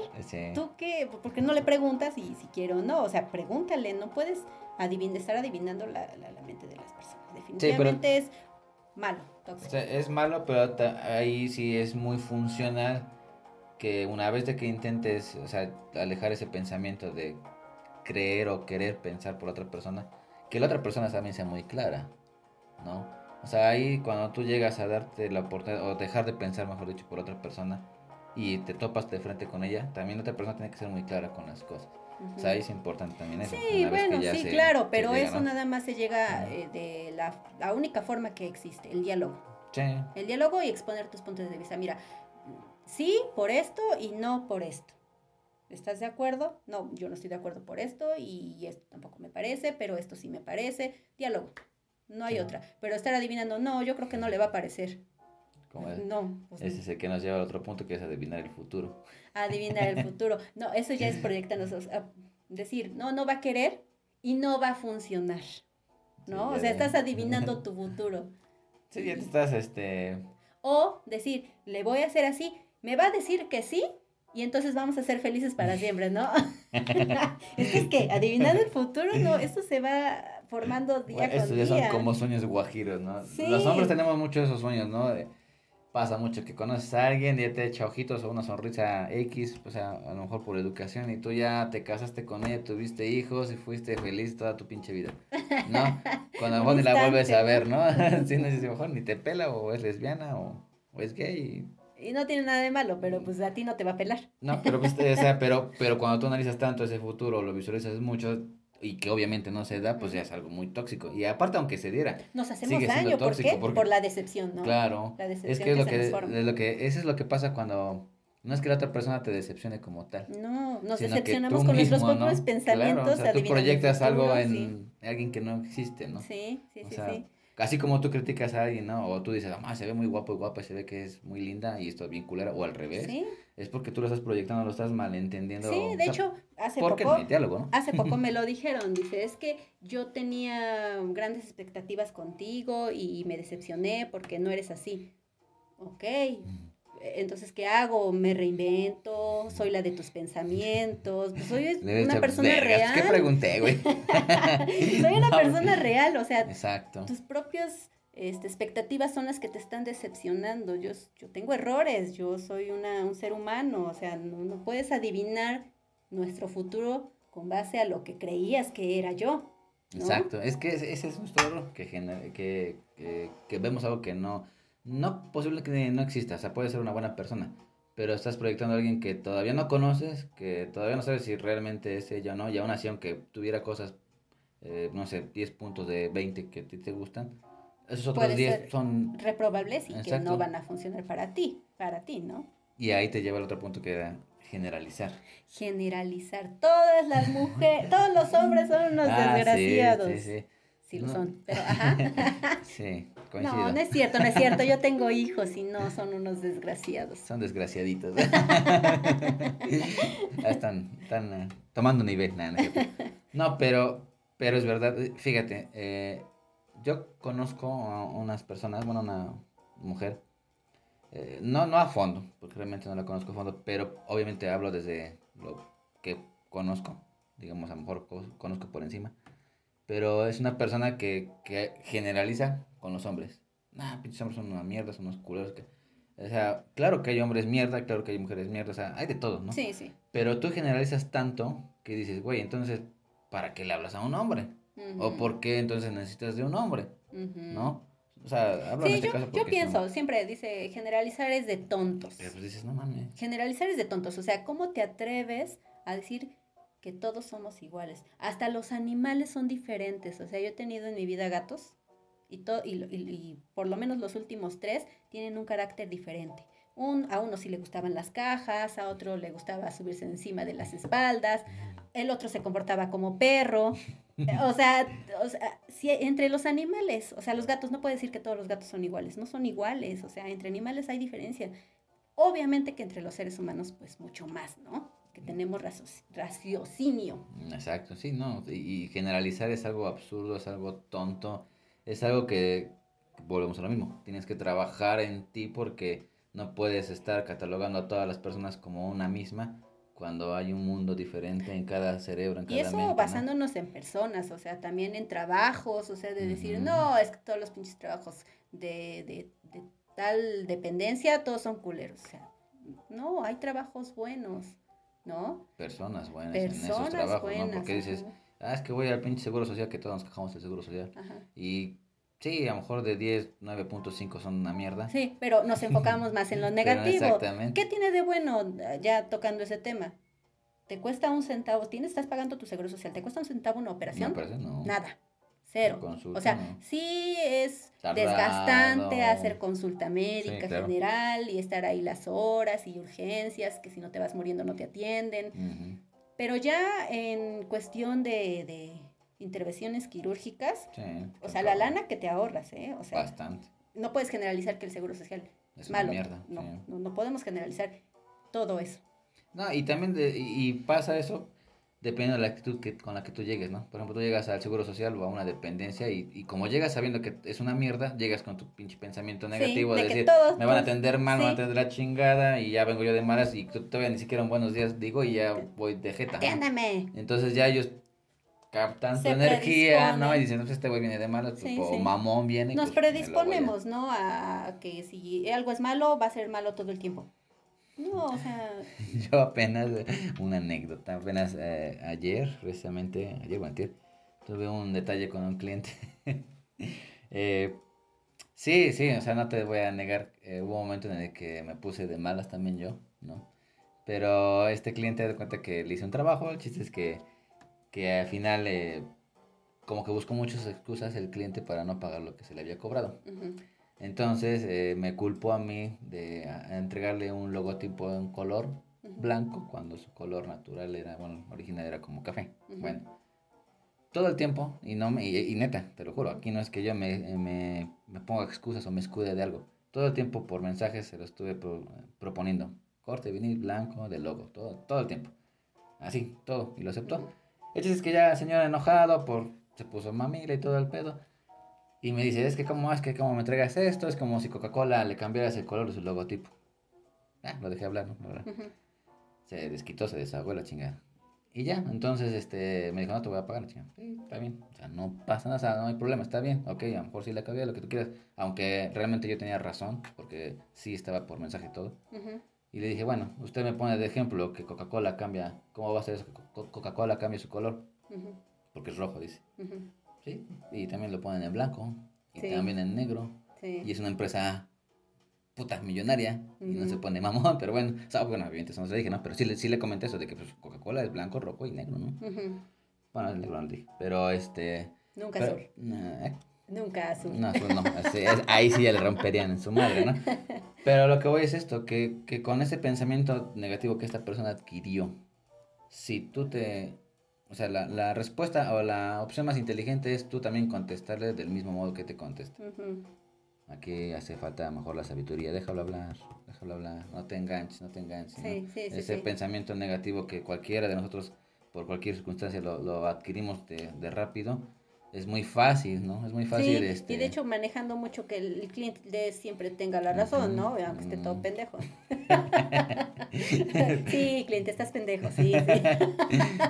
¿Tú qué? ¿Por qué no le preguntas y si quiero o no? O sea, pregúntale, no puedes adivinar, estar adivinando la, la, mente de las personas. Definitivamente es malo, tóxico. O sea, es malo, pero ahí sí es muy funcional que una vez de que intentes, o sea, alejar ese pensamiento de creer o querer pensar por otra persona, que la otra persona también sea muy clara, ¿no? O sea, ahí cuando tú llegas a darte la oportunidad, o dejar de pensar, mejor dicho, por otra persona, y te topas de frente con ella, también otra persona tiene que ser muy clara con las cosas. O sea, ahí es importante también eso. Sí, bueno, sí, claro, pero eso nada más se llega eh, de la, la, única forma que existe, el diálogo. Sí. El diálogo y exponer tus puntos de vista. Mira, sí por esto y no por esto. ¿Estás de acuerdo? No, yo no estoy de acuerdo por esto y esto tampoco me parece, pero esto sí me parece. Diálogo. No hay otra. Pero estar adivinando, no, yo creo que no le va a parecer. No. Pues ese es el que nos lleva al otro punto, que es adivinar el futuro. Adivinar el futuro. No, eso ya es proyectarnos. decir, no, no va a querer y no va a funcionar. ¿No? o sea, estás adivinando tu futuro. Sí, ya te estás, este... O decir, le voy a hacer así, me va a decir que sí y entonces vamos a ser felices para siempre, ¿no? es que adivinando el futuro, no, esto se va formando día con día. Estos ya son como sueños guajiros, ¿no? Los hombres tenemos muchos esos sueños, ¿no? Pasa mucho que conoces a alguien y te echa ojitos o una sonrisa X, o sea, a lo mejor por educación, y tú ya te casaste con ella, tuviste hijos y fuiste feliz toda tu pinche vida, ¿no? Cuando a lo mejor ni la vuelves a ver, ¿no? si no a lo mejor ni te pela o es lesbiana o, es gay. Y... no tiene nada de malo, pero pues a ti no te va a pelar. No, pero pues, o sea, pero, pero cuando tú analizas tanto ese futuro, lo visualizas mucho, y que obviamente no se da, pues ya es algo muy tóxico. Y aparte, aunque se diera, nos hacemos daño. ¿Por qué? Por la decepción, ¿no? Claro. La decepción es que, es lo que, lo que, eso es lo que pasa cuando no es que la otra persona te decepcione como tal. No, nos decepcionamos con nuestros propios pensamientos. Claro, o sea, tú proyectas algo en alguien que no existe, ¿no? Sí, sí, sí, sí. Así como tú criticas a alguien, ¿no? O tú dices, ah, se ve muy guapo y guapa, se ve que es muy linda y esto es bien culera, o al revés. ¿Sí? Es porque tú lo estás proyectando, lo estás malentendiendo. Sí, de hecho, hace poco, hace poco me lo dijeron, dice, es que yo tenía grandes expectativas contigo y me decepcioné porque no eres así. Ok, entonces, ¿qué hago? ¿Me reinvento? ¿Soy la de tus pensamientos? Pues soy una persona real. ¿Qué pregunté, güey? soy una persona real, o sea, Exacto. tus propias este, expectativas son las que te están decepcionando. Yo, yo tengo errores, yo soy una, un ser humano, o sea, no, puedes adivinar nuestro futuro con base a lo que creías que era yo. Exacto, es que ese es nuestro error, que, que, que, que vemos algo que no no posible que no exista, o sea, puede ser una buena persona, pero estás proyectando a alguien que todavía no conoces, que todavía no sabes si realmente es ella o no, y aún así, aunque tuviera cosas, eh, no sé, 10 puntos de 20 que a ti te gustan, esos otros 10 son... Reprobables y que no van a funcionar para ti, para ti, ¿no? Y ahí te lleva al otro punto que era generalizar. Generalizar. Todas las mujeres, todos los hombres son unos ah, desgraciados. Sí, sí, sí. sí lo son, pero ajá. sí, coincido. No, no es cierto, no es cierto. Yo tengo hijos y no son unos desgraciados. Son desgraciaditos. están, están eh, tomando nivel. no, pero, pero es verdad. Fíjate, eh, yo conozco a unas personas, bueno, una mujer, eh, no, no a fondo, porque realmente no la conozco a fondo, pero obviamente hablo desde lo que conozco, digamos, a lo mejor conozco por encima, pero es una persona que, que generaliza con los hombres. Nah, pinches hombres son una mierda, son unos culeros que... O sea, claro que hay hombres mierda, claro que hay mujeres mierda, o sea, hay de todo, ¿no? Sí, sí. Pero tú generalizas tanto que dices, güey, entonces, ¿para qué le hablas a un hombre? ¿O por qué entonces necesitas de un hombre? ¿No? O sea, hablo en este yo, caso yo pienso, siempre dice, generalizar es de tontos. Pero pues dices, no mames. Generalizar es de tontos. O sea, ¿cómo te atreves a decir que todos somos iguales? Hasta los animales son diferentes. O sea, yo he tenido en mi vida gatos y, y, y, por lo menos los últimos tres tienen un carácter diferente. Un, a uno sí le gustaban las cajas, a otro le gustaba subirse encima de las espaldas, el otro se comportaba como perro. O sea, o sea si entre los animales, o sea, los gatos, no puede decir que todos los gatos son iguales, no son iguales, o sea, entre animales hay diferencia. Obviamente que entre los seres humanos, pues mucho más, ¿no? Que tenemos raciocinio. Exacto, sí, no, y, generalizar es algo absurdo, es algo tonto, es algo que, volvemos a lo mismo, tienes que trabajar en ti porque no puedes estar catalogando a todas las personas como una misma cuando hay un mundo diferente en cada cerebro, en cada Y eso basándonos en personas, o sea, también en trabajos, o sea, de decir, no, es que todos los pinches trabajos de, de, de, tal dependencia, todos son culeros, o sea, no, hay trabajos buenos, ¿no? Personas buenas en esos trabajos, ¿no? Porque dices, ah, es que voy al pinche seguro social, que todos nos quejamos del seguro social, y Sí, a lo mejor de 10, 9.5 son una mierda. Sí, pero nos enfocamos más en lo negativo. exactamente. ¿Qué tiene de bueno ya tocando ese tema? ¿Te cuesta un centavo? ¿Tienes, estás pagando tu seguro social? ¿Te cuesta un centavo una operación? no. Nada. Cero. o sea, sí es desgastante hacer consulta médica general y estar ahí las horas y urgencias, que si no te vas muriendo no te atienden. Pero ya en cuestión de intervenciones quirúrgicas, o sea, la lana que te ahorras, ¿eh? O sea, Bastante. No puedes generalizar que el seguro social es malo. Mierda, no, no, podemos generalizar todo eso. No, y también de, y pasa eso dependiendo de la actitud que, con la que tú llegues, ¿no? Por ejemplo, tú llegas al seguro social o a una dependencia y, y como llegas sabiendo que es una mierda, llegas con tu pinche pensamiento negativo de, decir, me van a atender mal, me van a atender la chingada y ya vengo yo de malas y todavía ni siquiera un buenos días digo y ya voy de jeta. Atiéndeme. Entonces ya ellos captan energía, ¿no? Y dicen, pues este güey viene de malo, o mamón viene. Nos pues, predisponemos, ¿no? A que si algo es malo, va a ser malo todo el tiempo. No, o sea... Yo apenas, una anécdota, apenas eh, ayer, precisamente, ayer tuve un detalle con un cliente. eh, sí, sí, o sea, no te voy a negar, eh, hubo un momento en el que me puse de malas también yo, ¿no? Pero este cliente de cuenta que le hice un trabajo, el chiste es que que al final eh, como que buscó muchas excusas el cliente para no pagar lo que se le había cobrado. Entonces eh, me culpó a mí de entregarle un logotipo en color blanco cuando su color natural era, bueno, original era como café. Bueno, todo el tiempo, y, no me, y, neta, te lo juro, aquí no es que yo me, me, me, ponga excusas o me escude de algo. Todo el tiempo por mensajes se lo estuve proponiendo. Corte vinil blanco de logo, todo, todo el tiempo. Así, todo, y lo aceptó. El es que ya el señor enojado por se puso mamila y todo el pedo. Y me dice, es que cómo es que cómo me entregas esto, es como si Coca-Cola le cambiaras el color de su logotipo. Ah, lo dejé hablar, ¿no? Se desquitó, se desahogó la chingada. Y ya, entonces este, me dijo, no te voy a pagar la chingada. Sí, está bien. O sea, no pasa nada, o sea, no hay problema, está bien. Ok, a lo mejor sí le cagué, lo que tú quieras. Aunque realmente yo tenía razón, porque sí estaba por mensaje todo. Y le dije, bueno, usted me pone de ejemplo que Coca-Cola cambia, ¿cómo va a ser eso? Coca-Cola cambia su color, porque es rojo, dice. Sí, y también lo ponen en blanco, y también en negro. Y es una empresa puta millonaria, y no se pone mamón, pero bueno, o sea, bueno, obviamente eso no se dije, ¿no? Pero sí, sí le comenté eso de que pues, Coca-Cola es blanco, rojo y negro, ¿no? Bueno, es negro no lo dije, pero este... Nunca pero, Nunca azul. No, azul no. ahí sí ya le romperían en su madre, ¿no? Pero lo que voy es esto, que, que con ese pensamiento negativo que esta persona adquirió, si tú te o sea, la, la, respuesta o la opción más inteligente es tú también contestarle del mismo modo que te contesta. Aquí hace falta mejor la sabiduría, déjalo hablar, déjalo hablar, no te enganches, no te enganches. Ese pensamiento negativo que cualquiera de nosotros, por cualquier circunstancia, lo, lo adquirimos de, de rápido, es muy fácil, ¿no? Es muy fácil. este... Y de hecho manejando mucho que el cliente siempre tenga la razón, ¿no? Aunque esté todo mm. pendejo. sí, cliente, estás pendejo, sí, sí.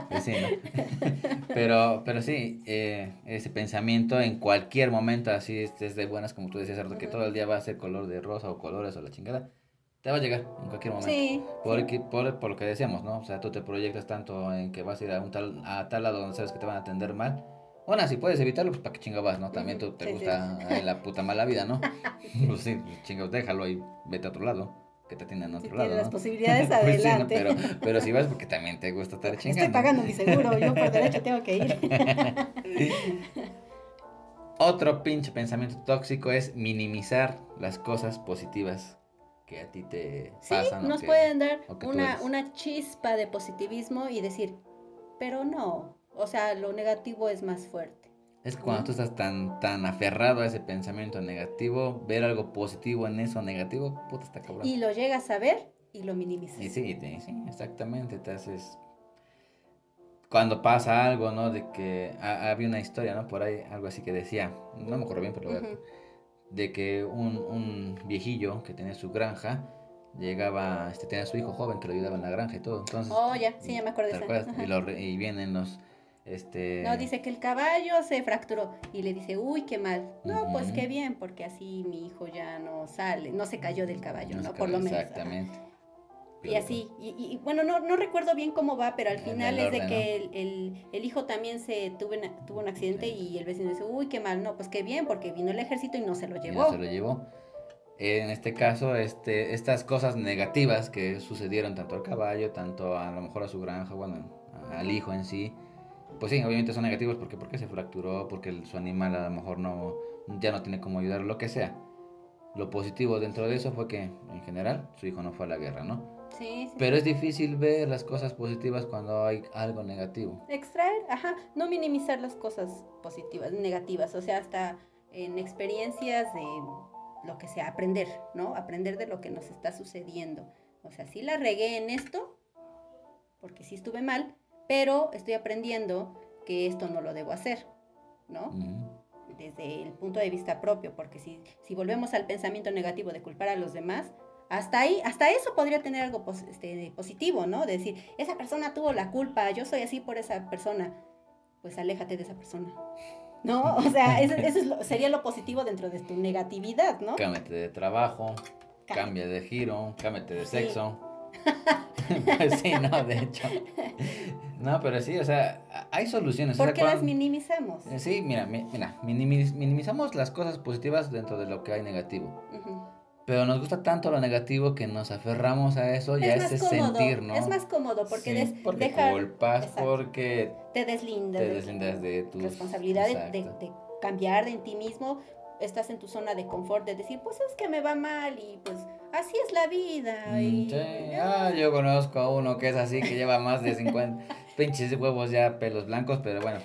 Pues sí pero, pero sí, eh, ese pensamiento en cualquier momento, así estés de buenas, como tú decías, que todo el día va a ser color de rosa o colores o la chingada, te va a llegar en cualquier momento. Sí. Porque, Por, por, lo que decíamos, ¿no? O sea, tú te proyectas tanto en que vas a ir a, un tal, a tal lado donde sabes que te van a atender mal bueno, si puedes evitarlo, pues para qué chinga vas, ¿no? También tú te gusta la puta mala vida, ¿no? pues sí, chinga, déjalo ahí, vete a otro lado, que te atiendan a otro lado. las posibilidades adelante. pero, pero si vas porque también te gusta estar chingando. Estoy pagando mi seguro, yo por derecho tengo que ir. Otro pinche pensamiento tóxico es minimizar las cosas positivas que a ti te pasan. Sí, nos pueden dar una, una chispa de positivismo y decir, pero no, o sea, lo negativo es más fuerte. Es que cuando tú estás tan, tan aferrado a ese pensamiento negativo, ver algo positivo en eso negativo, puta, está cabrón. Y lo llegas a ver y lo minimizas. Y sí, sí, exactamente, te haces... Cuando pasa algo, ¿no? De que había una historia, ¿no? Por ahí, algo así que decía, no me acuerdo bien, pero... De que un, un viejillo que tenía su granja, llegaba, este, tenía a su hijo joven que lo ayudaba en la granja y todo. Entonces, oh, ya, sí, ya me acuerdo de eso. Y, y vienen los, este... No, dice que el caballo se fracturó y le dice, uy, qué mal. No, pues qué bien, porque así mi hijo ya no sale, no se cayó del caballo, ¿no? Por lo menos. Exactamente. Y así, y, bueno, no, no recuerdo bien cómo va, pero al final es de que el, el, hijo también se tuvo, tuvo un accidente y el vecino dice, uy, qué mal, no, pues qué bien, porque vino el ejército y no se lo llevó. no se lo llevó. En este caso, este, estas cosas negativas que sucedieron tanto al caballo, tanto a lo mejor a su granja, bueno, al hijo en sí, pues sí, obviamente son negativos porque, porque se fracturó, porque su animal a lo mejor no, ya no tiene cómo ayudar, lo que sea. Lo positivo dentro de eso fue que, en general, su hijo no fue a la guerra, ¿no? Sí, sí. Pero es difícil ver las cosas positivas cuando hay algo negativo. Extraer, ajá, no minimizar las cosas positivas, negativas, o sea, hasta en experiencias de lo que sea, aprender, ¿no? Aprender de lo que nos está sucediendo. O sea, si la regué en esto, porque sí estuve mal, pero estoy aprendiendo que esto no lo debo hacer, ¿no? Desde el punto de vista propio, porque si, si volvemos al pensamiento negativo de culpar a los demás, hasta ahí, hasta eso podría tener algo este, positivo, ¿no? De decir, esa persona tuvo la culpa, yo soy así por esa persona, pues aléjate de esa persona. ¿No? O sea, eso, sería lo positivo dentro de tu negatividad, ¿no? Cámbiate de trabajo, cambia de giro, cámbiate de sexo. pues sí, no, de hecho. No, pero sí, o sea, hay soluciones. ¿Por qué las minimizamos? Eh, sí, mira, mira, minimizamos las cosas positivas dentro de lo que hay negativo. Pero nos gusta tanto lo negativo que nos aferramos a eso y a ese sentir, ¿no? Es más cómodo porque, sí, porque culpas, porque te deslindas, te deslindas de, tu responsabilidad de, de, cambiar de en ti mismo estás en tu zona de confort de decir, pues es que me va mal y pues así es la vida. Mm, y, ah, yo conozco a uno que es así, que lleva más de 50 pinches huevos ya pelos blancos, pero bueno.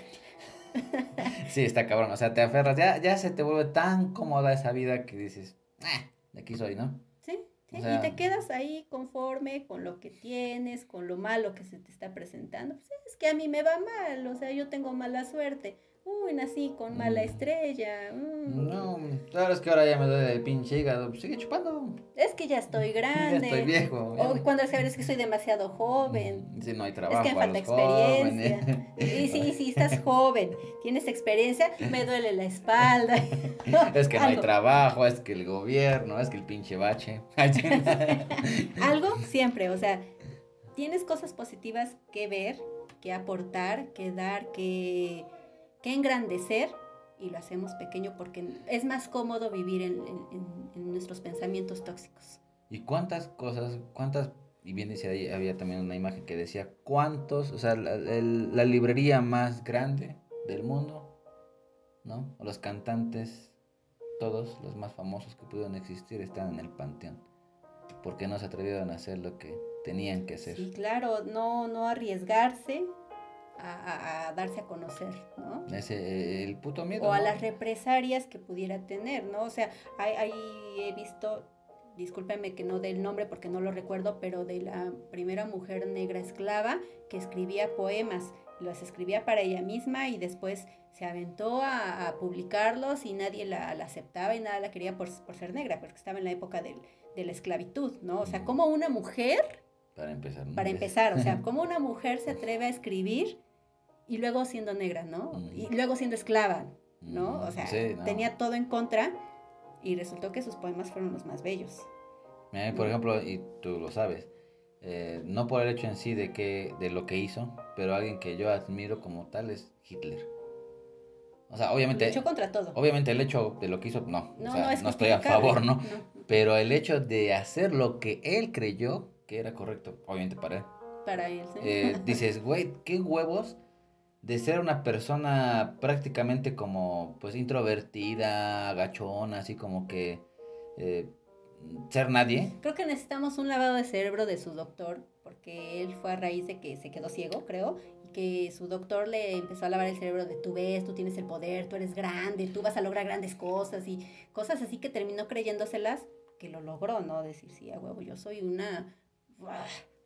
Sí, está cabrón, o sea, te aferras, ya, ya se te vuelve tan cómoda esa vida que dices, ah, de aquí soy, ¿no? Sí, sí, y te quedas ahí conforme con lo que tienes, con lo malo que se te está presentando. Pues es que a mí me va mal, o sea, yo tengo mala suerte Uy, nací con mala mm. estrella. Mm. No, claro, es que ahora ya me duele el pinche hígado. Pues sigue chupando. Es que ya estoy grande. ya estoy viejo. O cuando es que soy demasiado joven. Mm, si no hay trabajo. Es que falta experiencia. Y sí, sí, estás joven, tienes experiencia, me duele la espalda. es que no hay trabajo, es que el gobierno, es que el pinche bache. Algo siempre, o sea, tienes cosas positivas que ver, que aportar, que dar, que que engrandecer y lo hacemos pequeño porque es más cómodo vivir en, nuestros pensamientos tóxicos. ¿Y cuántas cosas, cuántas, y bien decía ahí, había también una imagen que decía, cuántos, o sea, la, librería más grande del mundo, ¿no? Los cantantes, todos los más famosos que pudieron existir están en el panteón, porque no se atrevieron a hacer lo que tenían que hacer. Sí, claro, no, no arriesgarse a, darse a conocer, ¿no? Ese, el puto miedo. O a las represalias que pudiera tener, ¿no? O sea, hay, he visto, discúlpeme que no dé el nombre porque no lo recuerdo, pero de la primera mujer negra esclava que escribía poemas, los escribía para ella misma y después se aventó a, publicarlos y nadie la, aceptaba y nada la quería por, ser negra, porque estaba en la época del, de la esclavitud, ¿no? O sea, como una mujer... Para empezar. Para empezar, o sea, como una mujer se atreve a escribir y luego siendo negra, ¿no? Y luego siendo esclava, ¿no? O sea, tenía todo en contra y resultó que sus poemas fueron los más bellos. por ejemplo, y tú lo sabes, eh, no por el hecho en sí de, que, de lo que hizo, pero alguien que yo admiro como tal es Hitler. O sea, obviamente. Luchó contra todo. Obviamente el hecho de lo que hizo, no. No, o sea, no, estoy a favor, ¿no? Pero el hecho de hacer lo que él creyó que era correcto, obviamente para él. Para él, sí. Eh, dices, güey, qué huevos de ser una persona prácticamente como, pues, introvertida, agachona, así como que. Eh, ser nadie. Creo que necesitamos un lavado de cerebro de su doctor, porque él fue a raíz de que se quedó ciego, creo, que su doctor le empezó a lavar el cerebro de tú ves, tú tienes el poder, tú eres grande, tú vas a lograr grandes cosas y cosas así que terminó creyéndoselas que lo logró, ¿no? Decir, sí, a huevo, yo soy una...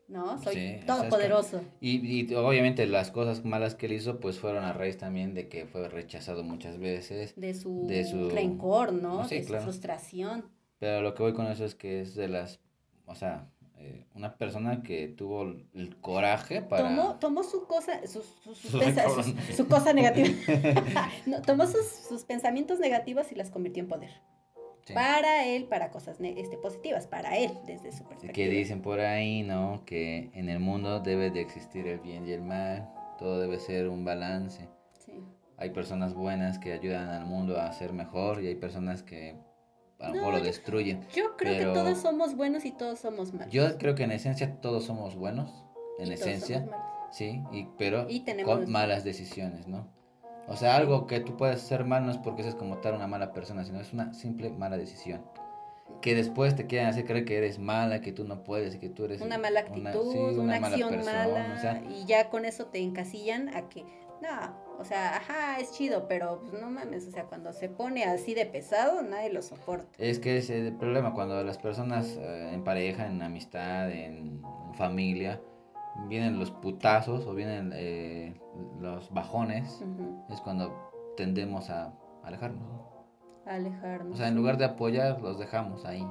¿no? Soy todopoderoso. y, y, obviamente las cosas malas que él hizo, pues fueron a raíz también de que fue rechazado muchas veces. De su, de su... rencor, ¿no? de su frustración. Pero lo que voy con eso es que es de las, o sea, eh, una persona que tuvo el coraje para... Tomó, tomó su cosa, su, su, cosa negativa. tomó sus, sus, pensamientos negativos y las convirtió en poder. Para él, para cosas este, positivas, para él, desde su perspectiva. Que dicen por ahí, ¿no? Que en el mundo debe de existir el bien y el mal, todo debe ser un balance. Sí. Hay personas buenas que ayudan al mundo a ser mejor y hay personas que a lo mejor lo destruyen. Yo creo que todos somos buenos y todos somos malos. Yo creo que en esencia todos somos buenos, en esencia. Sí, y, pero con malas decisiones, ¿no? O sea, algo que tú puedes ser mal no es porque seas como tal una mala persona, sino es una simple mala decisión. Que después te quieran hacer creer que eres mala, que tú no puedes que tú eres... Una mala actitud, una, acción mala, y ya con eso te encasillan a que, no, o sea, ajá, es chido, pero pues, no mames, o sea, cuando se pone así de pesado, nadie lo soporta. Es que es el problema, cuando las personas eh, en pareja, en amistad, en familia, vienen los putazos o vienen eh, los bajones, es cuando tendemos a alejarnos. alejarnos. O sea, en lugar de apoyar, los dejamos ahí,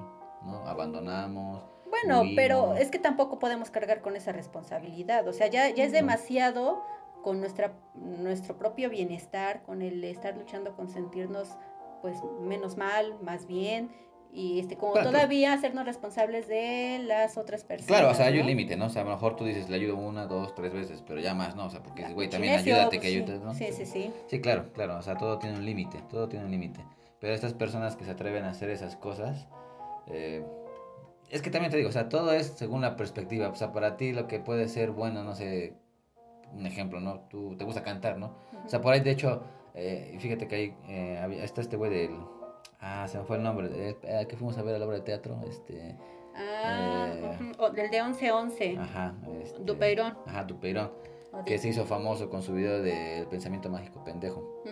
¿no? Abandonamos. Bueno, pero es que tampoco podemos cargar con esa responsabilidad, o sea, ya, ya es demasiado con nuestra, nuestro propio bienestar, con el estar luchando con sentirnos pues menos mal, más bien, y este como todavía hacernos responsables de las otras personas. Claro, o sea, hay un límite, ¿no? O sea, a lo mejor tú dices, le ayudo una, dos, tres veces, pero ya más, ¿no? O sea, porque, güey, también ayúdate que ayudes, ¿no? Sí, sí, sí. Sí, claro, claro, o sea, todo tiene un límite, todo tiene un límite. Pero estas personas que se atreven a hacer esas cosas, eh, es que también te digo, o sea, todo es según la perspectiva, o sea, para ti lo que puede ser bueno, no sé, un ejemplo, ¿no? Tú te gusta cantar, ¿no? O sea, por ahí, de hecho, eh, fíjate que ahí eh, está este güey del... Ah, se me fue el nombre. Eh, que fuimos a ver a la obra de teatro. Este, ah, del de 1111. Ajá. Este, Dupeirón. Ajá, Dupeirón. Que se hizo famoso con su video del pensamiento mágico pendejo.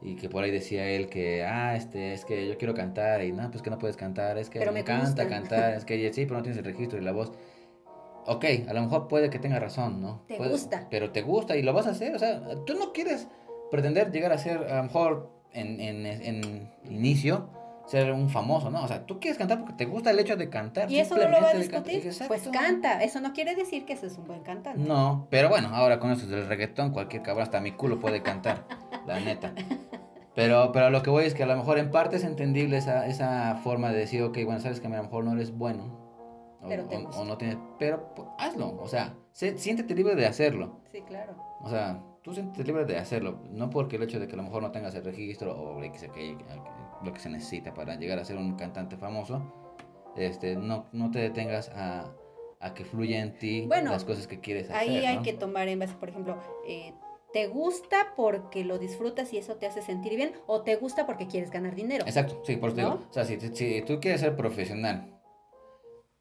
Y que por ahí decía él que, ah, este, es que yo quiero cantar. Y no, pues que no puedes cantar. Es que me, encanta cantar. Es que sí, pero no tienes el registro y la voz ok, a lo mejor puede que tenga razón, ¿no? Te gusta. Pero te gusta y lo vas a hacer, o sea, tú no quieres pretender llegar a ser, a lo mejor en, en, en inicio, ser un famoso, ¿no? O sea, tú quieres cantar porque te gusta el hecho de cantar. Y eso no lo va a discutir. Pues canta, eso no quiere decir que ese es un buen cantante. No, pero bueno, ahora con eso del reggaetón, cualquier cabrón, hasta mi culo puede cantar, la neta. Pero, pero lo que voy es que a lo mejor en parte es entendible esa, esa forma de decir, ok, bueno, sabes que a lo mejor no eres bueno, pero o, no tienes, pero pues, hazlo, o sea, siéntete libre de hacerlo. Sí, claro. O sea, tú siéntete libre de hacerlo, no porque el hecho de que a lo mejor no tengas el registro o lo que se necesita para llegar a ser un cantante famoso, este, no, no te detengas a, a que fluya en ti las cosas que quieres hacer. Ahí hay que tomar en base, por ejemplo, eh, ¿te gusta porque lo disfrutas y eso te hace sentir bien? ¿O te gusta porque quieres ganar dinero? Exacto, sí, por eso digo. O sea, si, si tú quieres ser profesional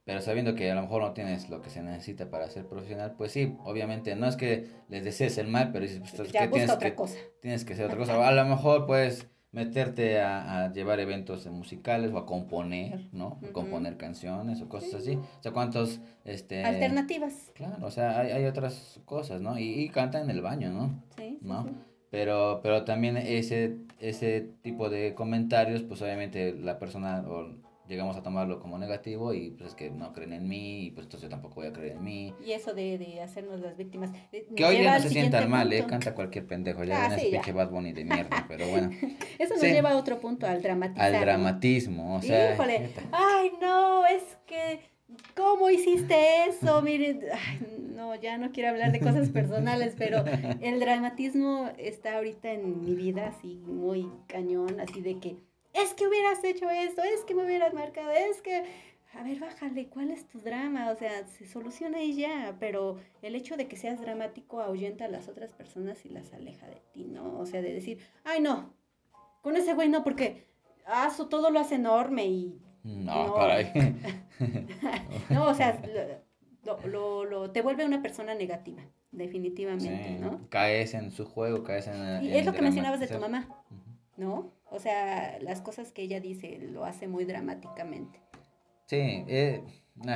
pero sabiendo que a lo mejor no tienes lo que se necesita para ser profesional, pues sí, obviamente no es que les desees el mal, pero dices, pues, ya que tienes, otra que, cosa. tienes que hacer otra cosa. A lo mejor puedes meterte a, a llevar eventos musicales o a componer, ¿no? A componer canciones o cosas así. O sea, ¿cuántos... Este, Alternativas. Claro, o sea, hay, hay otras cosas, ¿no? Y, y canta en el baño, ¿no? Sí, sí, ¿no? sí. Pero, pero también ese, ese tipo de comentarios, pues obviamente la persona o llegamos a tomarlo como negativo y pues es que no creen en mí y pues entonces yo tampoco voy a creer en mí. Y eso de, de hacernos las víctimas. eh, Que hoy día no se sientan mal, ¿eh? punto. Canta cualquier pendejo, ya Ah, sí, pinche Bad Bunny de mierda, pero bueno. Eso nos Sí. lleva a otro punto, al dramatizar. Al dramatismo, o sea... Híjole, ay no, es que, ¿cómo hiciste eso? Miren, ay, no, ya no quiero hablar de cosas personales, pero el dramatismo está ahorita en mi vida así muy cañón, así de que, es que hubieras hecho esto, es que me hubieras marcado, es que, a ver, bájale, ¿cuál es tu drama? O sea, se soluciona y ya, pero el hecho de que seas dramático ahuyenta a las otras personas y las aleja de ti, ¿no? O sea, de decir, ay no, con ese güey no, porque ah, su- todo lo hace enorme y No, No. caray. no, o sea, lo, lo, lo- te vuelve una persona negativa, definitivamente, Sí, ¿no? Caes en su juego, caes en... Y en es lo que mencionabas de tu mamá. ¿no? O sea, las cosas que ella dice lo hace muy dramáticamente. Sí, eh,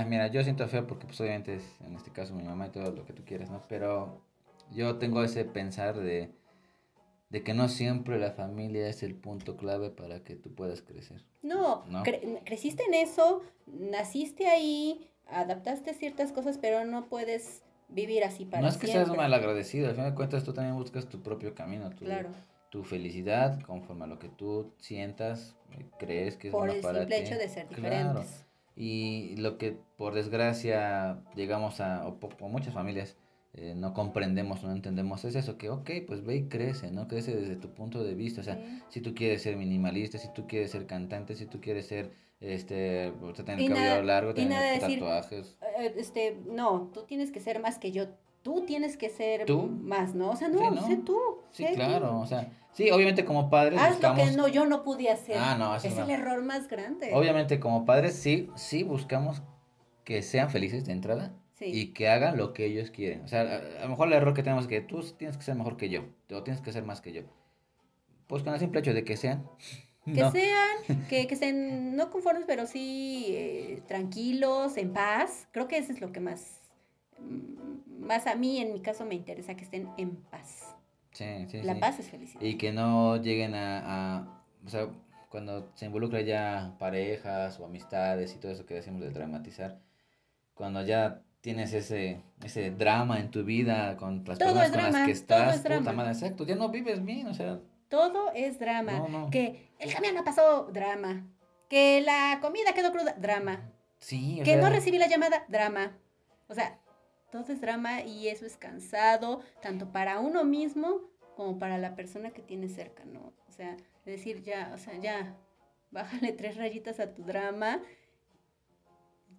mira, yo siento feo porque pues obviamente es en este caso mi mamá y todo lo que tú quieras, ¿no? Pero yo tengo ese pensar de, de que no siempre la familia es el punto clave para que tú puedas crecer. No, No. cre- creciste en eso, naciste ahí, adaptaste ciertas cosas, pero no puedes vivir así para no es que siempre. seas mal agradecido, al final de cuentas tú también buscas tu propio camino, tu, Claro, tu felicidad conforme a lo que tú sientas, eh, crees que es por bueno el para simple ti. hecho de ser Claro. diferentes. Y lo que por desgracia llegamos a, o, o muchas familias eh, no comprendemos, no entendemos, es eso, que ok, pues ve y crece, ¿no? Crece desde tu punto de vista, o sea, Sí. si tú quieres ser minimalista, si tú quieres ser cantante, si tú quieres ser, este, o sea, tener Y el cabello nada- largo, tener decir, tatuajes. Eh, este, no, tú tienes que ser más que yo, tú tienes que ser ¿Tú? más, ¿no? O sea, no, Sí, ¿no? sé tú. Sí, sé tú. claro, o sea, sí, obviamente como padres Haz lo que no, yo no pude hacer. Ah, no, eso es no. el error más grande. obviamente como padres sí, sí buscamos que sean felices de entrada. Sí. y que hagan lo que ellos quieren. O sea, a, a lo mejor el error que tenemos es que tú tienes que ser mejor que yo, o tienes que ser más que yo. Pues con el simple hecho de que sean. Que no. sean, que, que estén no conformes, pero sí eh, tranquilos, en paz. Creo que eso es lo que más, mm, más a mí, en mi caso, me interesa, que estén en paz. Sí, sí, La sí. paz es felicidad. Y que no lleguen a, a- o sea, cuando se involucra ya parejas o amistades y todo eso que decimos de dramatizar, cuando ya tienes ese, ese drama en tu vida con las Todo personas es con las drama, que todo estás, es drama. puta madre, exacto, ya no vives bien, o sea, Todo es drama. no, no. Que el camión no pasó, drama. Que la comida quedó cruda, drama. Sí, o Que no sea, recibí la llamada, drama. O sea, todo es drama y eso es cansado, tanto para uno mismo como para la persona que tiene cerca, ¿no? O sea, decir ya, o sea, ya, bájale tres rayitas a tu drama,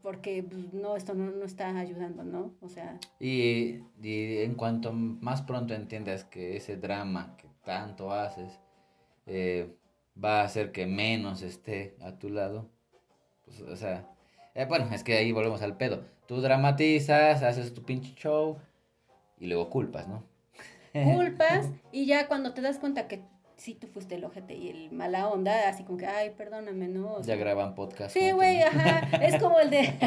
porque pues, no, esto no, no está ayudando, ¿no? O sea, Y, y en cuanto más pronto entiendas que ese drama que tanto haces eh, va a hacer que menos esté a tu lado, pues, o sea, eh, bueno, es que ahí volvemos al pedo. Tú dramatizas, haces tu pinche show y luego culpas, ¿no? culpas y ya cuando te das cuenta que sí tú fuiste el ojete y el mala onda, así como que, ay, perdóname, ¿no? O Ya sea, graban podcast. Sí, güey, ajá. Es como el de.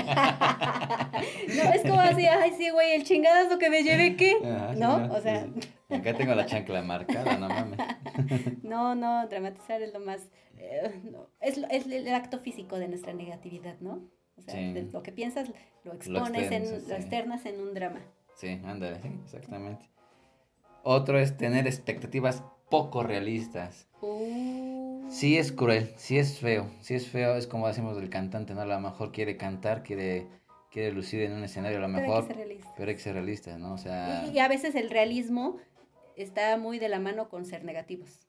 no, es como así, ay, sí, güey, el chingadazo que me llevé, ¿qué? Ajá, sí, ¿No? O sea, Sí, sí. Acá tengo la chancla marcada, no mames. no, no, dramatizar es lo más. eh, no, es, lo- es el acto físico de nuestra negatividad, ¿no? O sea, Sí. de lo que piensas, lo expones, en, externas, lo sí. externas en un drama. Sí, ándale, sí, exactamente. Otro es tener expectativas poco realistas. Uh, Sí es cruel, sí es feo, sí es feo, es como decimos del cantante, ¿no? A lo mejor quiere cantar, quiere, quiere lucir en un escenario, a lo pero hay mejor, que ser realista. pero hay que ser realista, ¿no? O sea, Y, y a veces el realismo está muy de la mano con ser negativos.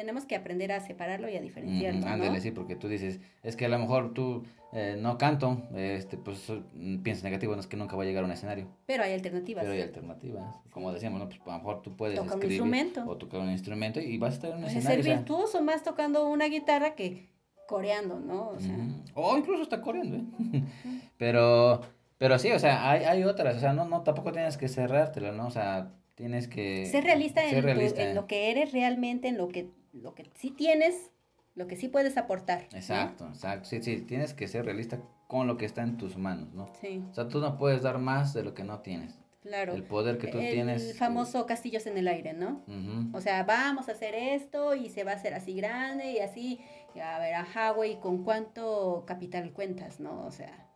Tenemos que aprender a separarlo y a diferenciarlo. ¿no? ándale, sí, porque tú dices, es que a lo mejor tú eh, no canto, este, pues mm, piensas negativo, no es que nunca voy a llegar a un escenario, Pero hay alternativas. pero hay alternativas, como decíamos, ¿no? Pues a lo mejor tú puedes Toca un escribir instrumento. o tocar un instrumento y vas a estar en un escenario. ser o sea, virtuoso más tocando una guitarra que coreando, ¿no? O, sea, o incluso está coreando, ¿eh? pero, pero sí, o sea, hay, hay otras, o sea, no, no, tampoco tienes que cerrártelo, ¿no? O sea, tienes que... Ser realista, en, en, lo que eres realmente, en lo que, lo que sí tienes, lo que sí puedes aportar. Exacto, exacto, sí, sí, tienes que ser realista con lo que está en tus manos, ¿no? Sí. O sea, tú no puedes dar más de lo que no tienes. Claro. El poder que tú tienes. El famoso castillos en el aire, ¿no? O sea, vamos a hacer esto y se va a hacer así grande y así. a ver, ajá, güey, ¿con cuánto capital cuentas, no? O sea.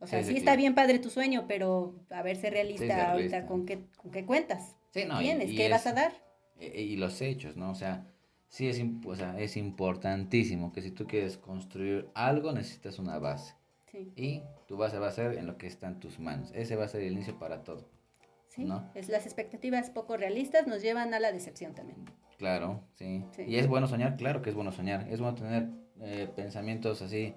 O sea, sí, está bien padre tu sueño, pero a ver, ser realista, ahorita, ¿con qué, ¿con qué cuentas? Sí, no, ¿Tienes? ¿Qué vas a dar? E, y, los hechos, ¿no? O sea, sí es, o sea, es importantísimo que si tú quieres construir algo, necesitas una base. Sí. Y tu base va a ser en lo que está en tus manos. Ese va a ser el inicio para todo. Sí, es, las expectativas poco realistas nos llevan a la decepción también. Claro, sí. Y es bueno soñar, claro que es bueno soñar. Es bueno tener eh, pensamientos así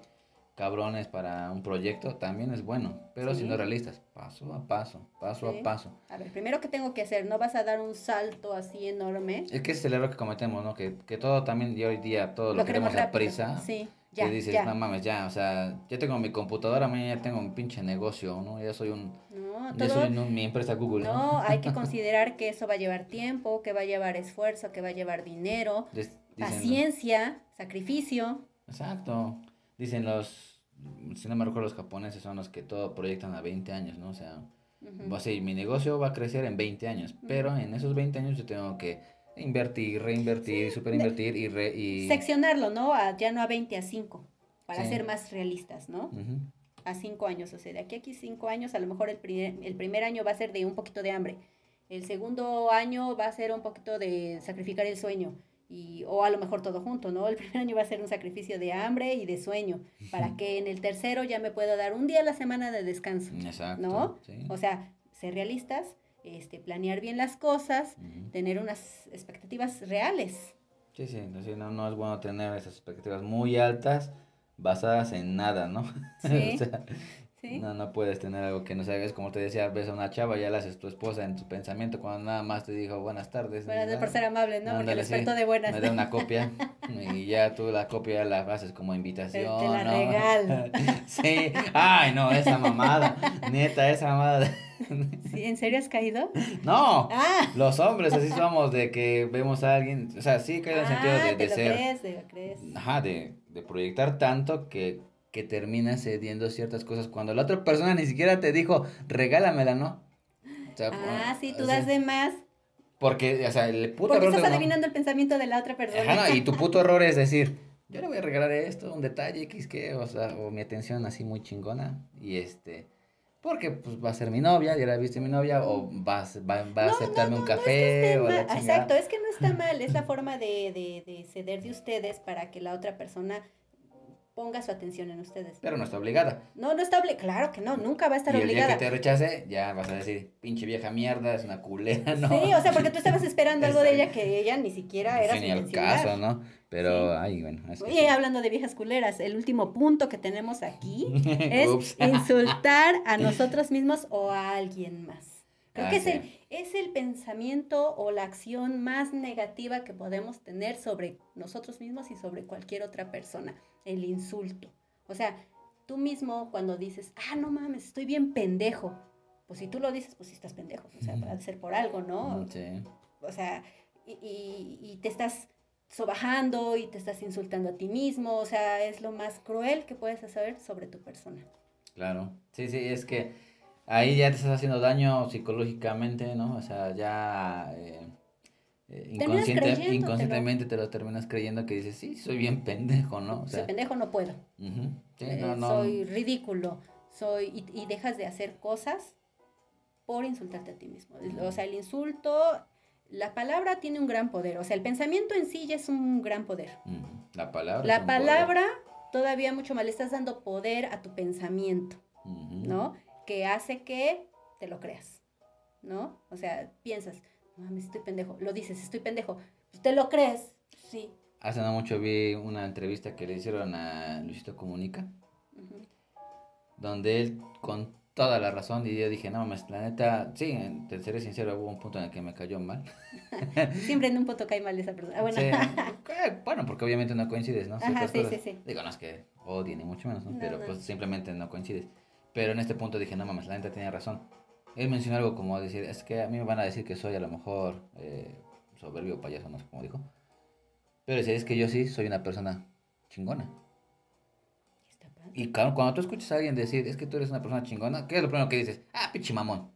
cabrones para un proyecto, también es bueno, pero si no realistas, paso a paso, paso a paso. A ver, primero que tengo que hacer, no vas a dar un salto así enorme. Es que es el error que cometemos, ¿no? Que, que todo también, y hoy día, todo lo, queremos a prisa. Sí. Ya, que dices, no mames, ya, o sea, ya tengo mi computadora, mañana ya tengo mi pinche negocio, ¿no? Ya soy un... No, todo, ya soy mi empresa Google, ¿no? No, hay que considerar que eso va a llevar tiempo, que va a llevar esfuerzo, que va a llevar dinero, paciencia, sacrificio. Exacto. Dicen los, si no me recuerdo, los japoneses son los que todo proyectan a 20 años, ¿no? O sea, a ser, mi negocio va a crecer en 20 años, pero en esos 20 años yo tengo que Invertir, reinvertir, superinvertir y, re, y... Seccionarlo, ¿no? A, ya no a 20, a 5, para ser más realistas, ¿no? A 5 años, o sea, de aquí a aquí 5 años, a lo mejor el primer, el primer año va a ser de un poquito de hambre, el segundo año va a ser un poquito de sacrificar el sueño, y, o a lo mejor todo junto, ¿no? El primer año va a ser un sacrificio de hambre y de sueño, para que en el tercero ya me pueda dar un día a la semana de descanso, Exacto, ¿no? O sea, ser realistas, este, planear bien las cosas, tener unas expectativas reales. Sí, sí, no, no es bueno tener esas expectativas muy altas basadas en nada, ¿no? Sí. No, no puedes tener algo que no sabes, como te decía, ves a una chava, ya la haces tu esposa en tu pensamiento cuando nada más te dijo buenas tardes. Buenas tardes por ser amable, ¿no? Porque de buenas. Me da una copia y ya tú la copia la haces como invitación. Te, la regalo. sí, ay no, esa mamada, neta, esa mamada. ¿Sí? ¿En serio has caído? No, ah. los hombres así somos de que vemos a alguien, o sea, sí caído en el sentido de, ah, de lo ser... Crees, de lo crees. Ajá, de, de proyectar tanto que que termina cediendo ciertas cosas cuando la otra persona ni siquiera te dijo, regálamela, ¿no? ah, sí, tú das de más. Porque, o sea, el puto Porque estás adivinando el pensamiento de la otra persona. Ajá, y tu puto error es decir, yo le voy a regalar esto, un detalle, X, que, o sea, o mi atención así muy chingona, y este, porque pues va a ser mi novia, ya la viste mi novia, o va, va, va a aceptarme un café, o la Exacto, es que no está mal, es la forma de, de, de ceder de ustedes para que la otra persona ponga su atención en ustedes. Pero no está obligada. No, no está obligada. Claro que no, nunca va a estar obligada. Y el día que te rechace, ya vas a decir, pinche vieja mierda, es una culera, ¿no? Sí, o sea, porque tú estabas esperando algo de ella que ella ni siquiera era Ni el caso, ¿no? Pero, ay, bueno. Es hablando de viejas culeras, el último punto que tenemos aquí es insultar a nosotros mismos o a alguien más. Creo que es el, es el pensamiento o la acción más negativa que podemos tener sobre nosotros mismos y sobre cualquier otra persona, el insulto. O sea, tú mismo cuando dices, ah, no mames, estoy bien pendejo, pues si tú lo dices, pues sí estás pendejo, o sea, para ser por algo, ¿no? Sí. O sea, y, y, y te estás sobajando y te estás insultando a ti mismo, o sea, es lo más cruel que puedes saber sobre tu persona. Claro, sí, sí, es que ahí ya te estás haciendo daño psicológicamente, ¿no? O sea, ya eh, eh, inconscientemente te lo terminas creyendo que dices, sí, soy bien pendejo, ¿no? O sea, soy pendejo, no puedo. Eh, soy ridículo, soy y, dejas de hacer cosas por insultarte a ti mismo. O sea, el insulto, la palabra tiene un gran poder, o sea, el pensamiento en sí ya es un gran poder. La palabra. La palabra todavía mucho más, le estás dando poder a tu pensamiento, ¿no? Que hace que te lo creas, ¿no? O sea, piensas, mames, estoy pendejo, lo dices, estoy pendejo, pues te lo crees, sí. Hace no mucho vi una entrevista que le hicieron a Luisito Comunica, donde él con toda la razón y yo dije, no mames, la neta, sí, te seré sincero, hubo un punto en el que me cayó mal. Siempre en un punto cae mal esa persona. Ah, bueno. Eh, bueno, porque obviamente no coincides, ¿no? Ajá, sí, sí, sí. Digo, no es que odie ni mucho menos, ¿no? Pero pues simplemente no coincides. Pero en este punto dije, no mames, la neta tenía razón. Él mencionó algo como decir, es que a mí me van a decir que soy a lo mejor eh, soberbio payaso, no sé cómo dijo. Pero decía, es que yo sí soy una persona chingona. Y cuando tú escuchas a alguien decir, es que tú eres una persona chingona, ¿qué es lo primero que dices? Ah, pinche mamón.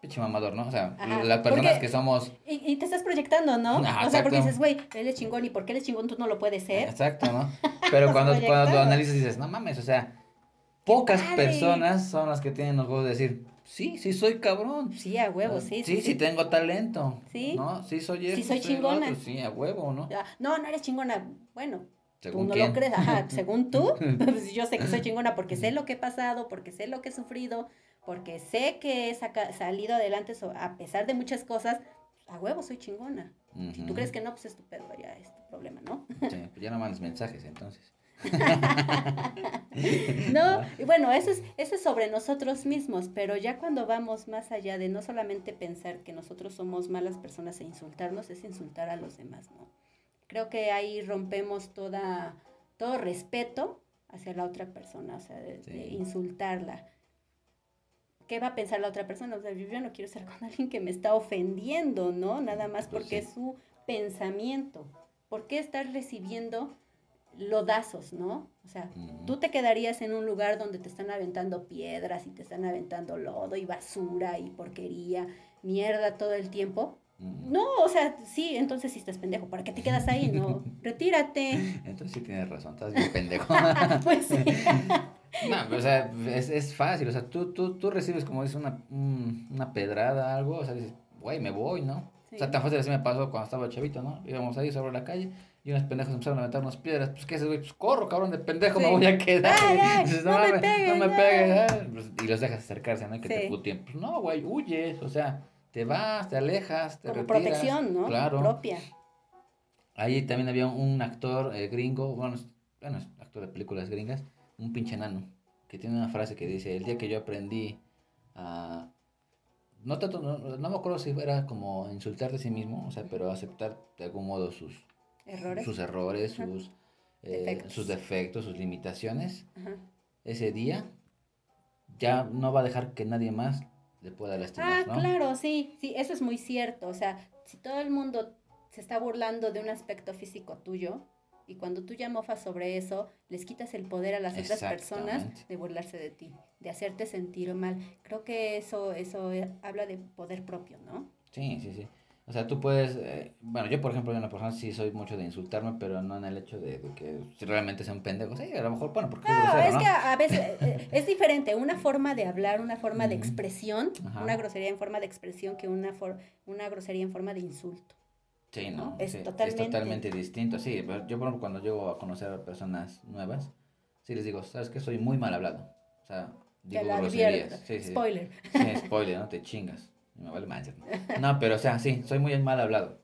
Pinche mamador, ¿no? O sea, las personas que somos... Y, te estás proyectando, ¿no? o sea, porque dices, güey, él es chingón y porque él es chingón tú no lo puedes ser. Exacto, ¿no? Pero cuando, cuando lo analizas dices, no mames, o sea, pocas personas son las que tienen los huevos de decir, sí, sí soy cabrón. Sí, a huevo, sí. Sí, sí, sí, tengo talento. Sí. ¿No? Sí soy Sí soy chingona. sí, a huevo, ¿no? No, no eres chingona. Bueno, tú no lo crees, ajá, según tú, pues yo sé que soy chingona porque sé lo que he pasado, porque sé lo que he sufrido, porque sé que he salido adelante a pesar de muchas cosas, a huevo soy chingona. Si tú crees que no, pues es tu pedo, ya es tu problema, ¿no? sí, pues ya no mandes mensajes entonces. no, y bueno, eso es, eso es sobre nosotros mismos, pero ya cuando vamos más allá de no solamente pensar que nosotros somos malas personas e insultarnos, es insultar a los demás, ¿no? Creo que ahí rompemos toda, todo respeto hacia la otra persona, o sea, de, insultarla. ¿Qué va a pensar la otra persona? O sea, yo no quiero estar con alguien que me está ofendiendo, ¿no? Nada más pues porque es su pensamiento. ¿Por qué estar recibiendo lodazos, ¿no? O sea, tú te quedarías en un lugar donde te están aventando piedras y te están aventando lodo y basura y porquería, mierda todo el tiempo. No, o sea, sí, entonces sí estás pendejo. ¿Para qué te quedas ahí? No, retírate. Entonces sí tienes razón, estás bien pendejo. pues sí. no, o sea, es, es, fácil. O sea, tú, tú, tú recibes como dices una, una pedrada, algo, o sea, dices, güey, me voy, ¿no? O sea, tan fácil así me pasó cuando estaba chavito, ¿no? Íbamos ahí sobre la calle y unos pendejos empezaron a aventar unas piedras. Pues, ¿qué haces, güey? Pues corro, cabrón, de pendejo me voy a quedar. no, me pegues. No me pegues. Pues, y los dejas acercarse, ¿no? Y que te putien. Pues no, güey, huyes. O sea, te vas, te alejas, te Como protección, ¿no? Claro. Propia. Ahí también había un actor eh, gringo, bueno, bueno, actor de películas gringas, un pinche enano, que tiene una frase que dice, el día que yo aprendí a... No tanto, no, no me acuerdo si era como insultar de sí mismo, o sea, pero aceptar de algún modo sus errores, sus, errores, sus, eh, defectos. sus defectos, sus limitaciones, ese día ya no va a dejar que nadie más le pueda lastimar. Ah, claro, sí, sí, eso es muy cierto. O sea, si todo el mundo se está burlando de un aspecto físico tuyo, y cuando tú ya mofas sobre eso, les quitas el poder a las otras personas de burlarse de ti, de hacerte sentir mal. Creo que eso, eso habla de poder propio, ¿no? Sí, sí, sí. O sea, tú puedes, eh, bueno, yo por ejemplo, en una persona sí soy mucho de insultarme, pero no en el hecho de, que si realmente sea un pendejo. Sí, a lo mejor, bueno, porque no, es, que a veces eh, es diferente. Una forma de hablar, una forma de expresión, una grosería en forma de expresión que una, for, una grosería en forma de insulto. Sí, ¿no? Es, totalmente... es totalmente distinto. Sí, yo por ejemplo, cuando llego a conocer a personas nuevas, sí les digo, ¿sabes qué? Soy muy mal hablado. O sea, digo groserías. Sí, sí, spoiler. Sí, spoiler, no te chingas. Me vale No, pero o sea, sí, soy muy mal hablado.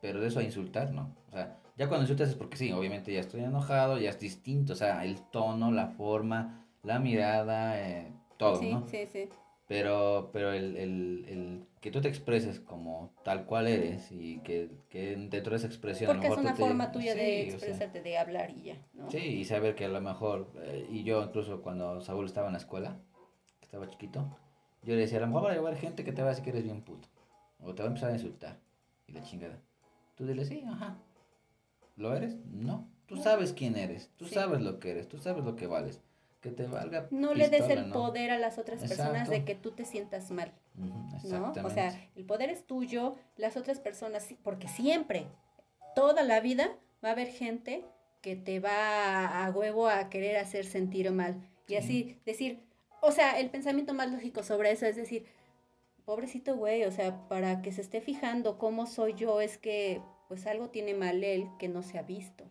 Pero de eso a insultar, no. O sea, ya cuando insultas es porque sí, obviamente ya estoy enojado, ya es distinto. O sea, el tono, la forma, la mirada, eh, todo, ¿no? Sí, sí. Pero, pero el, el, el, que tú te expreses como tal cual eres y que, que dentro de esa expresión... Porque es una forma tuya de expresarte, de hablar y ya, ¿no? Sí, y saber que a lo mejor, eh, y yo incluso cuando Saúl estaba en la escuela, estaba chiquito, yo le decía, a lo mejor va a llevar gente que te va a decir que eres bien puto. O te va a empezar a insultar. Y la chingada. Tú dile, sí, ajá. ¿Lo eres? No. Tú sabes quién eres. Tú sabes lo que eres. Tú sabes lo que vales. Que te valga. No le des el poder a las otras personas de que tú te sientas mal. ¿no? O sea, el poder es tuyo. Las otras personas, porque siempre, toda la vida, va a haber gente que te va a huevo a querer hacer sentir mal. Y así decir, o sea, el pensamiento más lógico sobre eso es decir, pobrecito güey, o sea, para que se esté fijando cómo soy yo, es que pues algo tiene mal él que no se ha visto.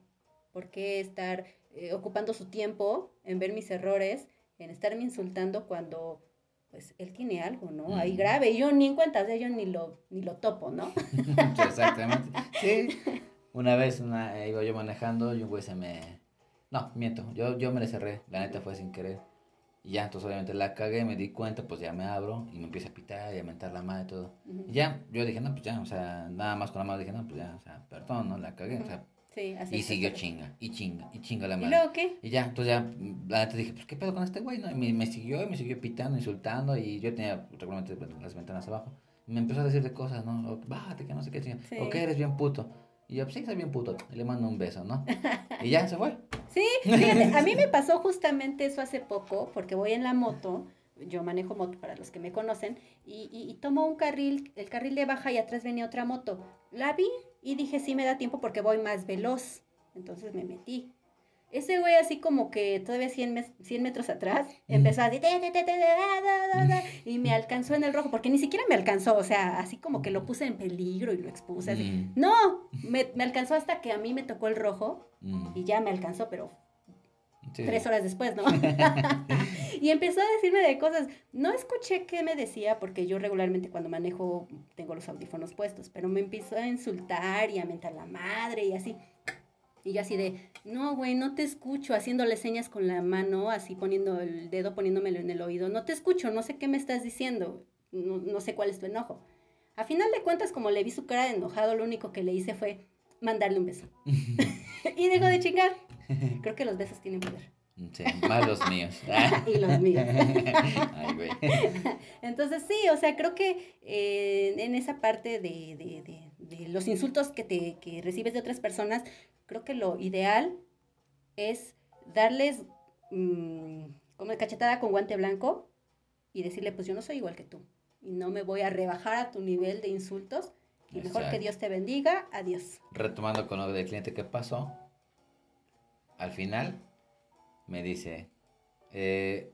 ¿Por qué estar eh, ocupando su tiempo en ver mis errores, en estarme insultando cuando pues él tiene algo, ¿no? Ahí grave, y yo ni en cuenta, o yo ni lo, ni lo topo, ¿no? Exactamente. Sí. Una vez una, iba yo manejando y un güey se me... No, miento, yo, yo me le cerré, la neta fue sin querer Y ya, entonces obviamente la cagué, me di cuenta, pues ya me abro y me empieza a pitar y a mentar la madre y todo. Y ya, yo dije, no, pues ya, o sea, nada más con la madre dije, no, pues ya, o sea, perdón, no la cagué, o sea. Sí, así y siguió chinga, y chinga, y chinga la madre. ¿Y luego qué? Y ya, entonces ya, la neta dije, pues qué pedo con este güey, ¿no? Y me, me siguió, y me siguió pitando, insultando, y yo tenía regularmente las ventanas abajo. Y me empezó a decir de cosas, ¿no? Bájate, que no sé qué, chinga. Sí. O que eres bien puto. Y yo, pues sí, soy bien puto. Y le mando un beso, ¿no? Y ya se fue. Sí, fíjate, a mí me pasó justamente eso hace poco, porque voy en la moto, yo manejo moto para los que me conocen, y, y, y tomo un carril, el carril de baja y atrás venía otra moto. La vi y dije, sí me da tiempo porque voy más veloz. Entonces me metí. Ese güey así como que todavía 100, 100 metros atrás empezó a decir, y me alcanzó en el rojo, porque ni siquiera me alcanzó, o sea, así como que lo puse en peligro y lo expuse. Así. No, me, me, alcanzó hasta que a mí me tocó el rojo y ya me alcanzó, pero sí. tres horas después, ¿no? y empezó a decirme de cosas. No escuché qué me decía, porque yo regularmente cuando manejo tengo los audífonos puestos, pero me empezó a insultar y a mentar la madre y así. Y yo así de, no, güey, no te escucho, haciéndole señas con la mano, así poniendo el dedo, poniéndomelo en el oído. No te escucho, no sé qué me estás diciendo, no, no sé cuál es tu enojo. A final de cuentas, como le vi su cara de enojado, lo único que le hice fue mandarle un beso. y dejó de chingar. Creo que los besos tienen poder. Sí, más los míos. y los míos. Ay, güey. Entonces, sí, o sea, creo que eh, en esa parte de, de, de, de, los insultos que, te, que recibes de otras personas, creo que lo ideal es darles mmm, como de cachetada con guante blanco y decirle, pues yo no soy igual que tú y no me voy a rebajar a tu nivel de insultos y Exacto. mejor que Dios te bendiga, adiós. Retomando con lo del cliente que pasó, al final me dice, eh,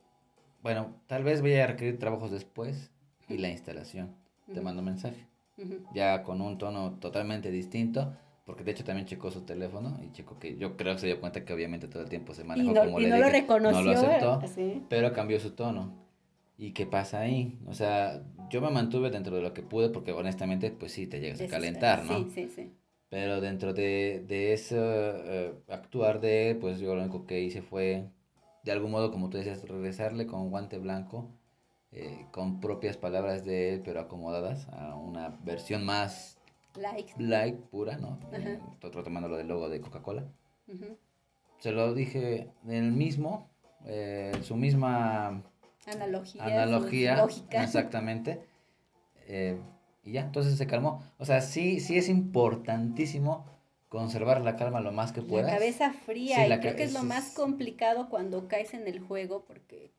bueno, tal vez voy a requerir trabajos después y la instalación. Uh -huh. Te mando mensaje. Uh -huh. Ya con un tono totalmente distinto porque de hecho también checó su teléfono y checó que yo creo que se dio cuenta que obviamente todo el tiempo se manejó y no, como y le no dije, lo reconoció, no lo aceptó, ¿sí? pero cambió su tono. ¿Y qué pasa ahí? O sea, yo me mantuve dentro de lo que pude porque honestamente pues sí te llegas a calentar, ¿no? Sí, sí, sí. Pero dentro de, de ese uh, actuar de él, pues yo lo único que hice fue, de algún modo, como tú decías, regresarle con guante blanco, eh, con propias palabras de él, pero acomodadas a una versión más Like. Like pura, ¿no? Eh, estoy tomando lo del logo de Coca-Cola. Uh -huh. Se lo dije en el mismo, eh, su misma analogía. Analogía. Lógica. Exactamente. Eh, y ya, entonces se calmó. O sea, sí, sí es importantísimo conservar la calma lo más que puedas. La cabeza fría, sí, y la creo que es, lo más complicado cuando caes en el juego, porque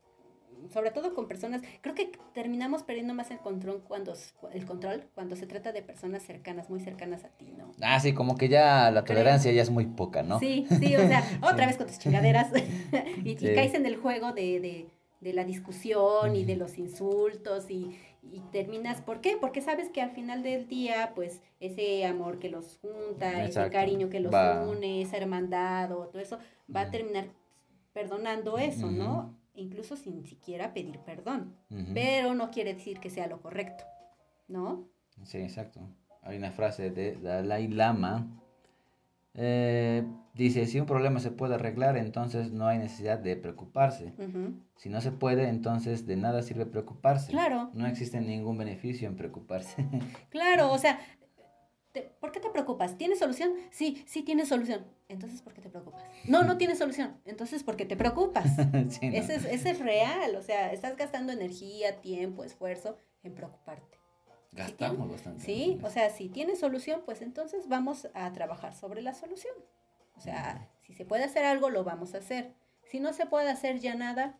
sobre todo con personas, creo que terminamos perdiendo más el control cuando el control cuando se trata de personas cercanas, muy cercanas a ti, ¿no? Ah, sí, como que ya la tolerancia Creo. ya es muy poca, ¿no? Sí, sí, o sea, otra sí. vez con tus chingaderas y, sí. y, caes en el juego de, de, de la discusión y de los insultos y, y, terminas, ¿por qué? Porque sabes que al final del día, pues, ese amor que los junta, Exacto. ese cariño que los va. une, esa hermandad o todo eso, va a terminar perdonando eso, ¿no? incluso sin siquiera pedir perdón. Uh -huh. Pero no quiere decir que sea lo correcto, ¿no? Sí, exacto. Hay una frase de Dalai Lama. Eh, dice, si un problema se puede arreglar, entonces no hay necesidad de preocuparse. Uh -huh. Si no se puede, entonces de nada sirve preocuparse. Claro. No existe ningún beneficio en preocuparse. claro, o sea, ¿por qué te preocupas? ¿Tienes solución? Sí, sí tiene solución. Entonces, ¿por qué te preocupas? No, no tiene solución. Entonces, ¿por qué te preocupas? sí, no. ese, es, ese es real. O sea, estás gastando energía, tiempo, esfuerzo en preocuparte. Gastamos si bastante. Sí, o sea, si tiene solución, pues entonces vamos a trabajar sobre la solución. O sea, si se puede hacer algo, lo vamos a hacer. Si no se puede hacer ya nada,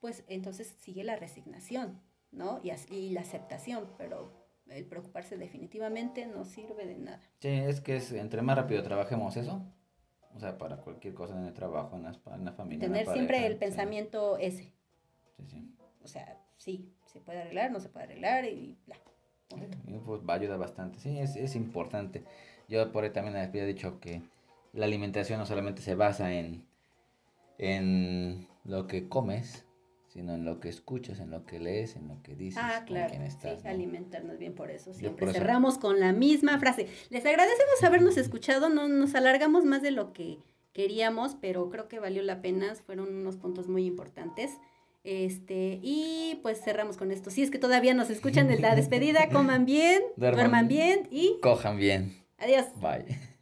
pues entonces sigue la resignación, ¿no? Y, y la aceptación, pero el preocuparse definitivamente no sirve de nada. Sí, es que es, entre más rápido trabajemos eso, o sea, para cualquier cosa en el trabajo, en la, en la familia. Tener en la siempre pareja, el pensamiento ese. Sí, sí. O sea, sí, se puede arreglar, no se puede arreglar y bla. Pues va a ayudar bastante, sí, es, es importante. Yo por ahí también había dicho que la alimentación no solamente se basa en, en lo que comes, sino en lo que escuchas, en lo que lees, en lo que dices, ah, claro. con quién estás. Sí, ¿no? alimentarnos bien por eso. Siempre por eso... cerramos con la misma frase. Les agradecemos habernos escuchado, no nos alargamos más de lo que queríamos, pero creo que valió la pena, fueron unos puntos muy importantes. Este, y pues cerramos con esto. Si es que todavía nos escuchan en la despedida, coman bien, duerman, bien y cojan bien. Adiós. Bye.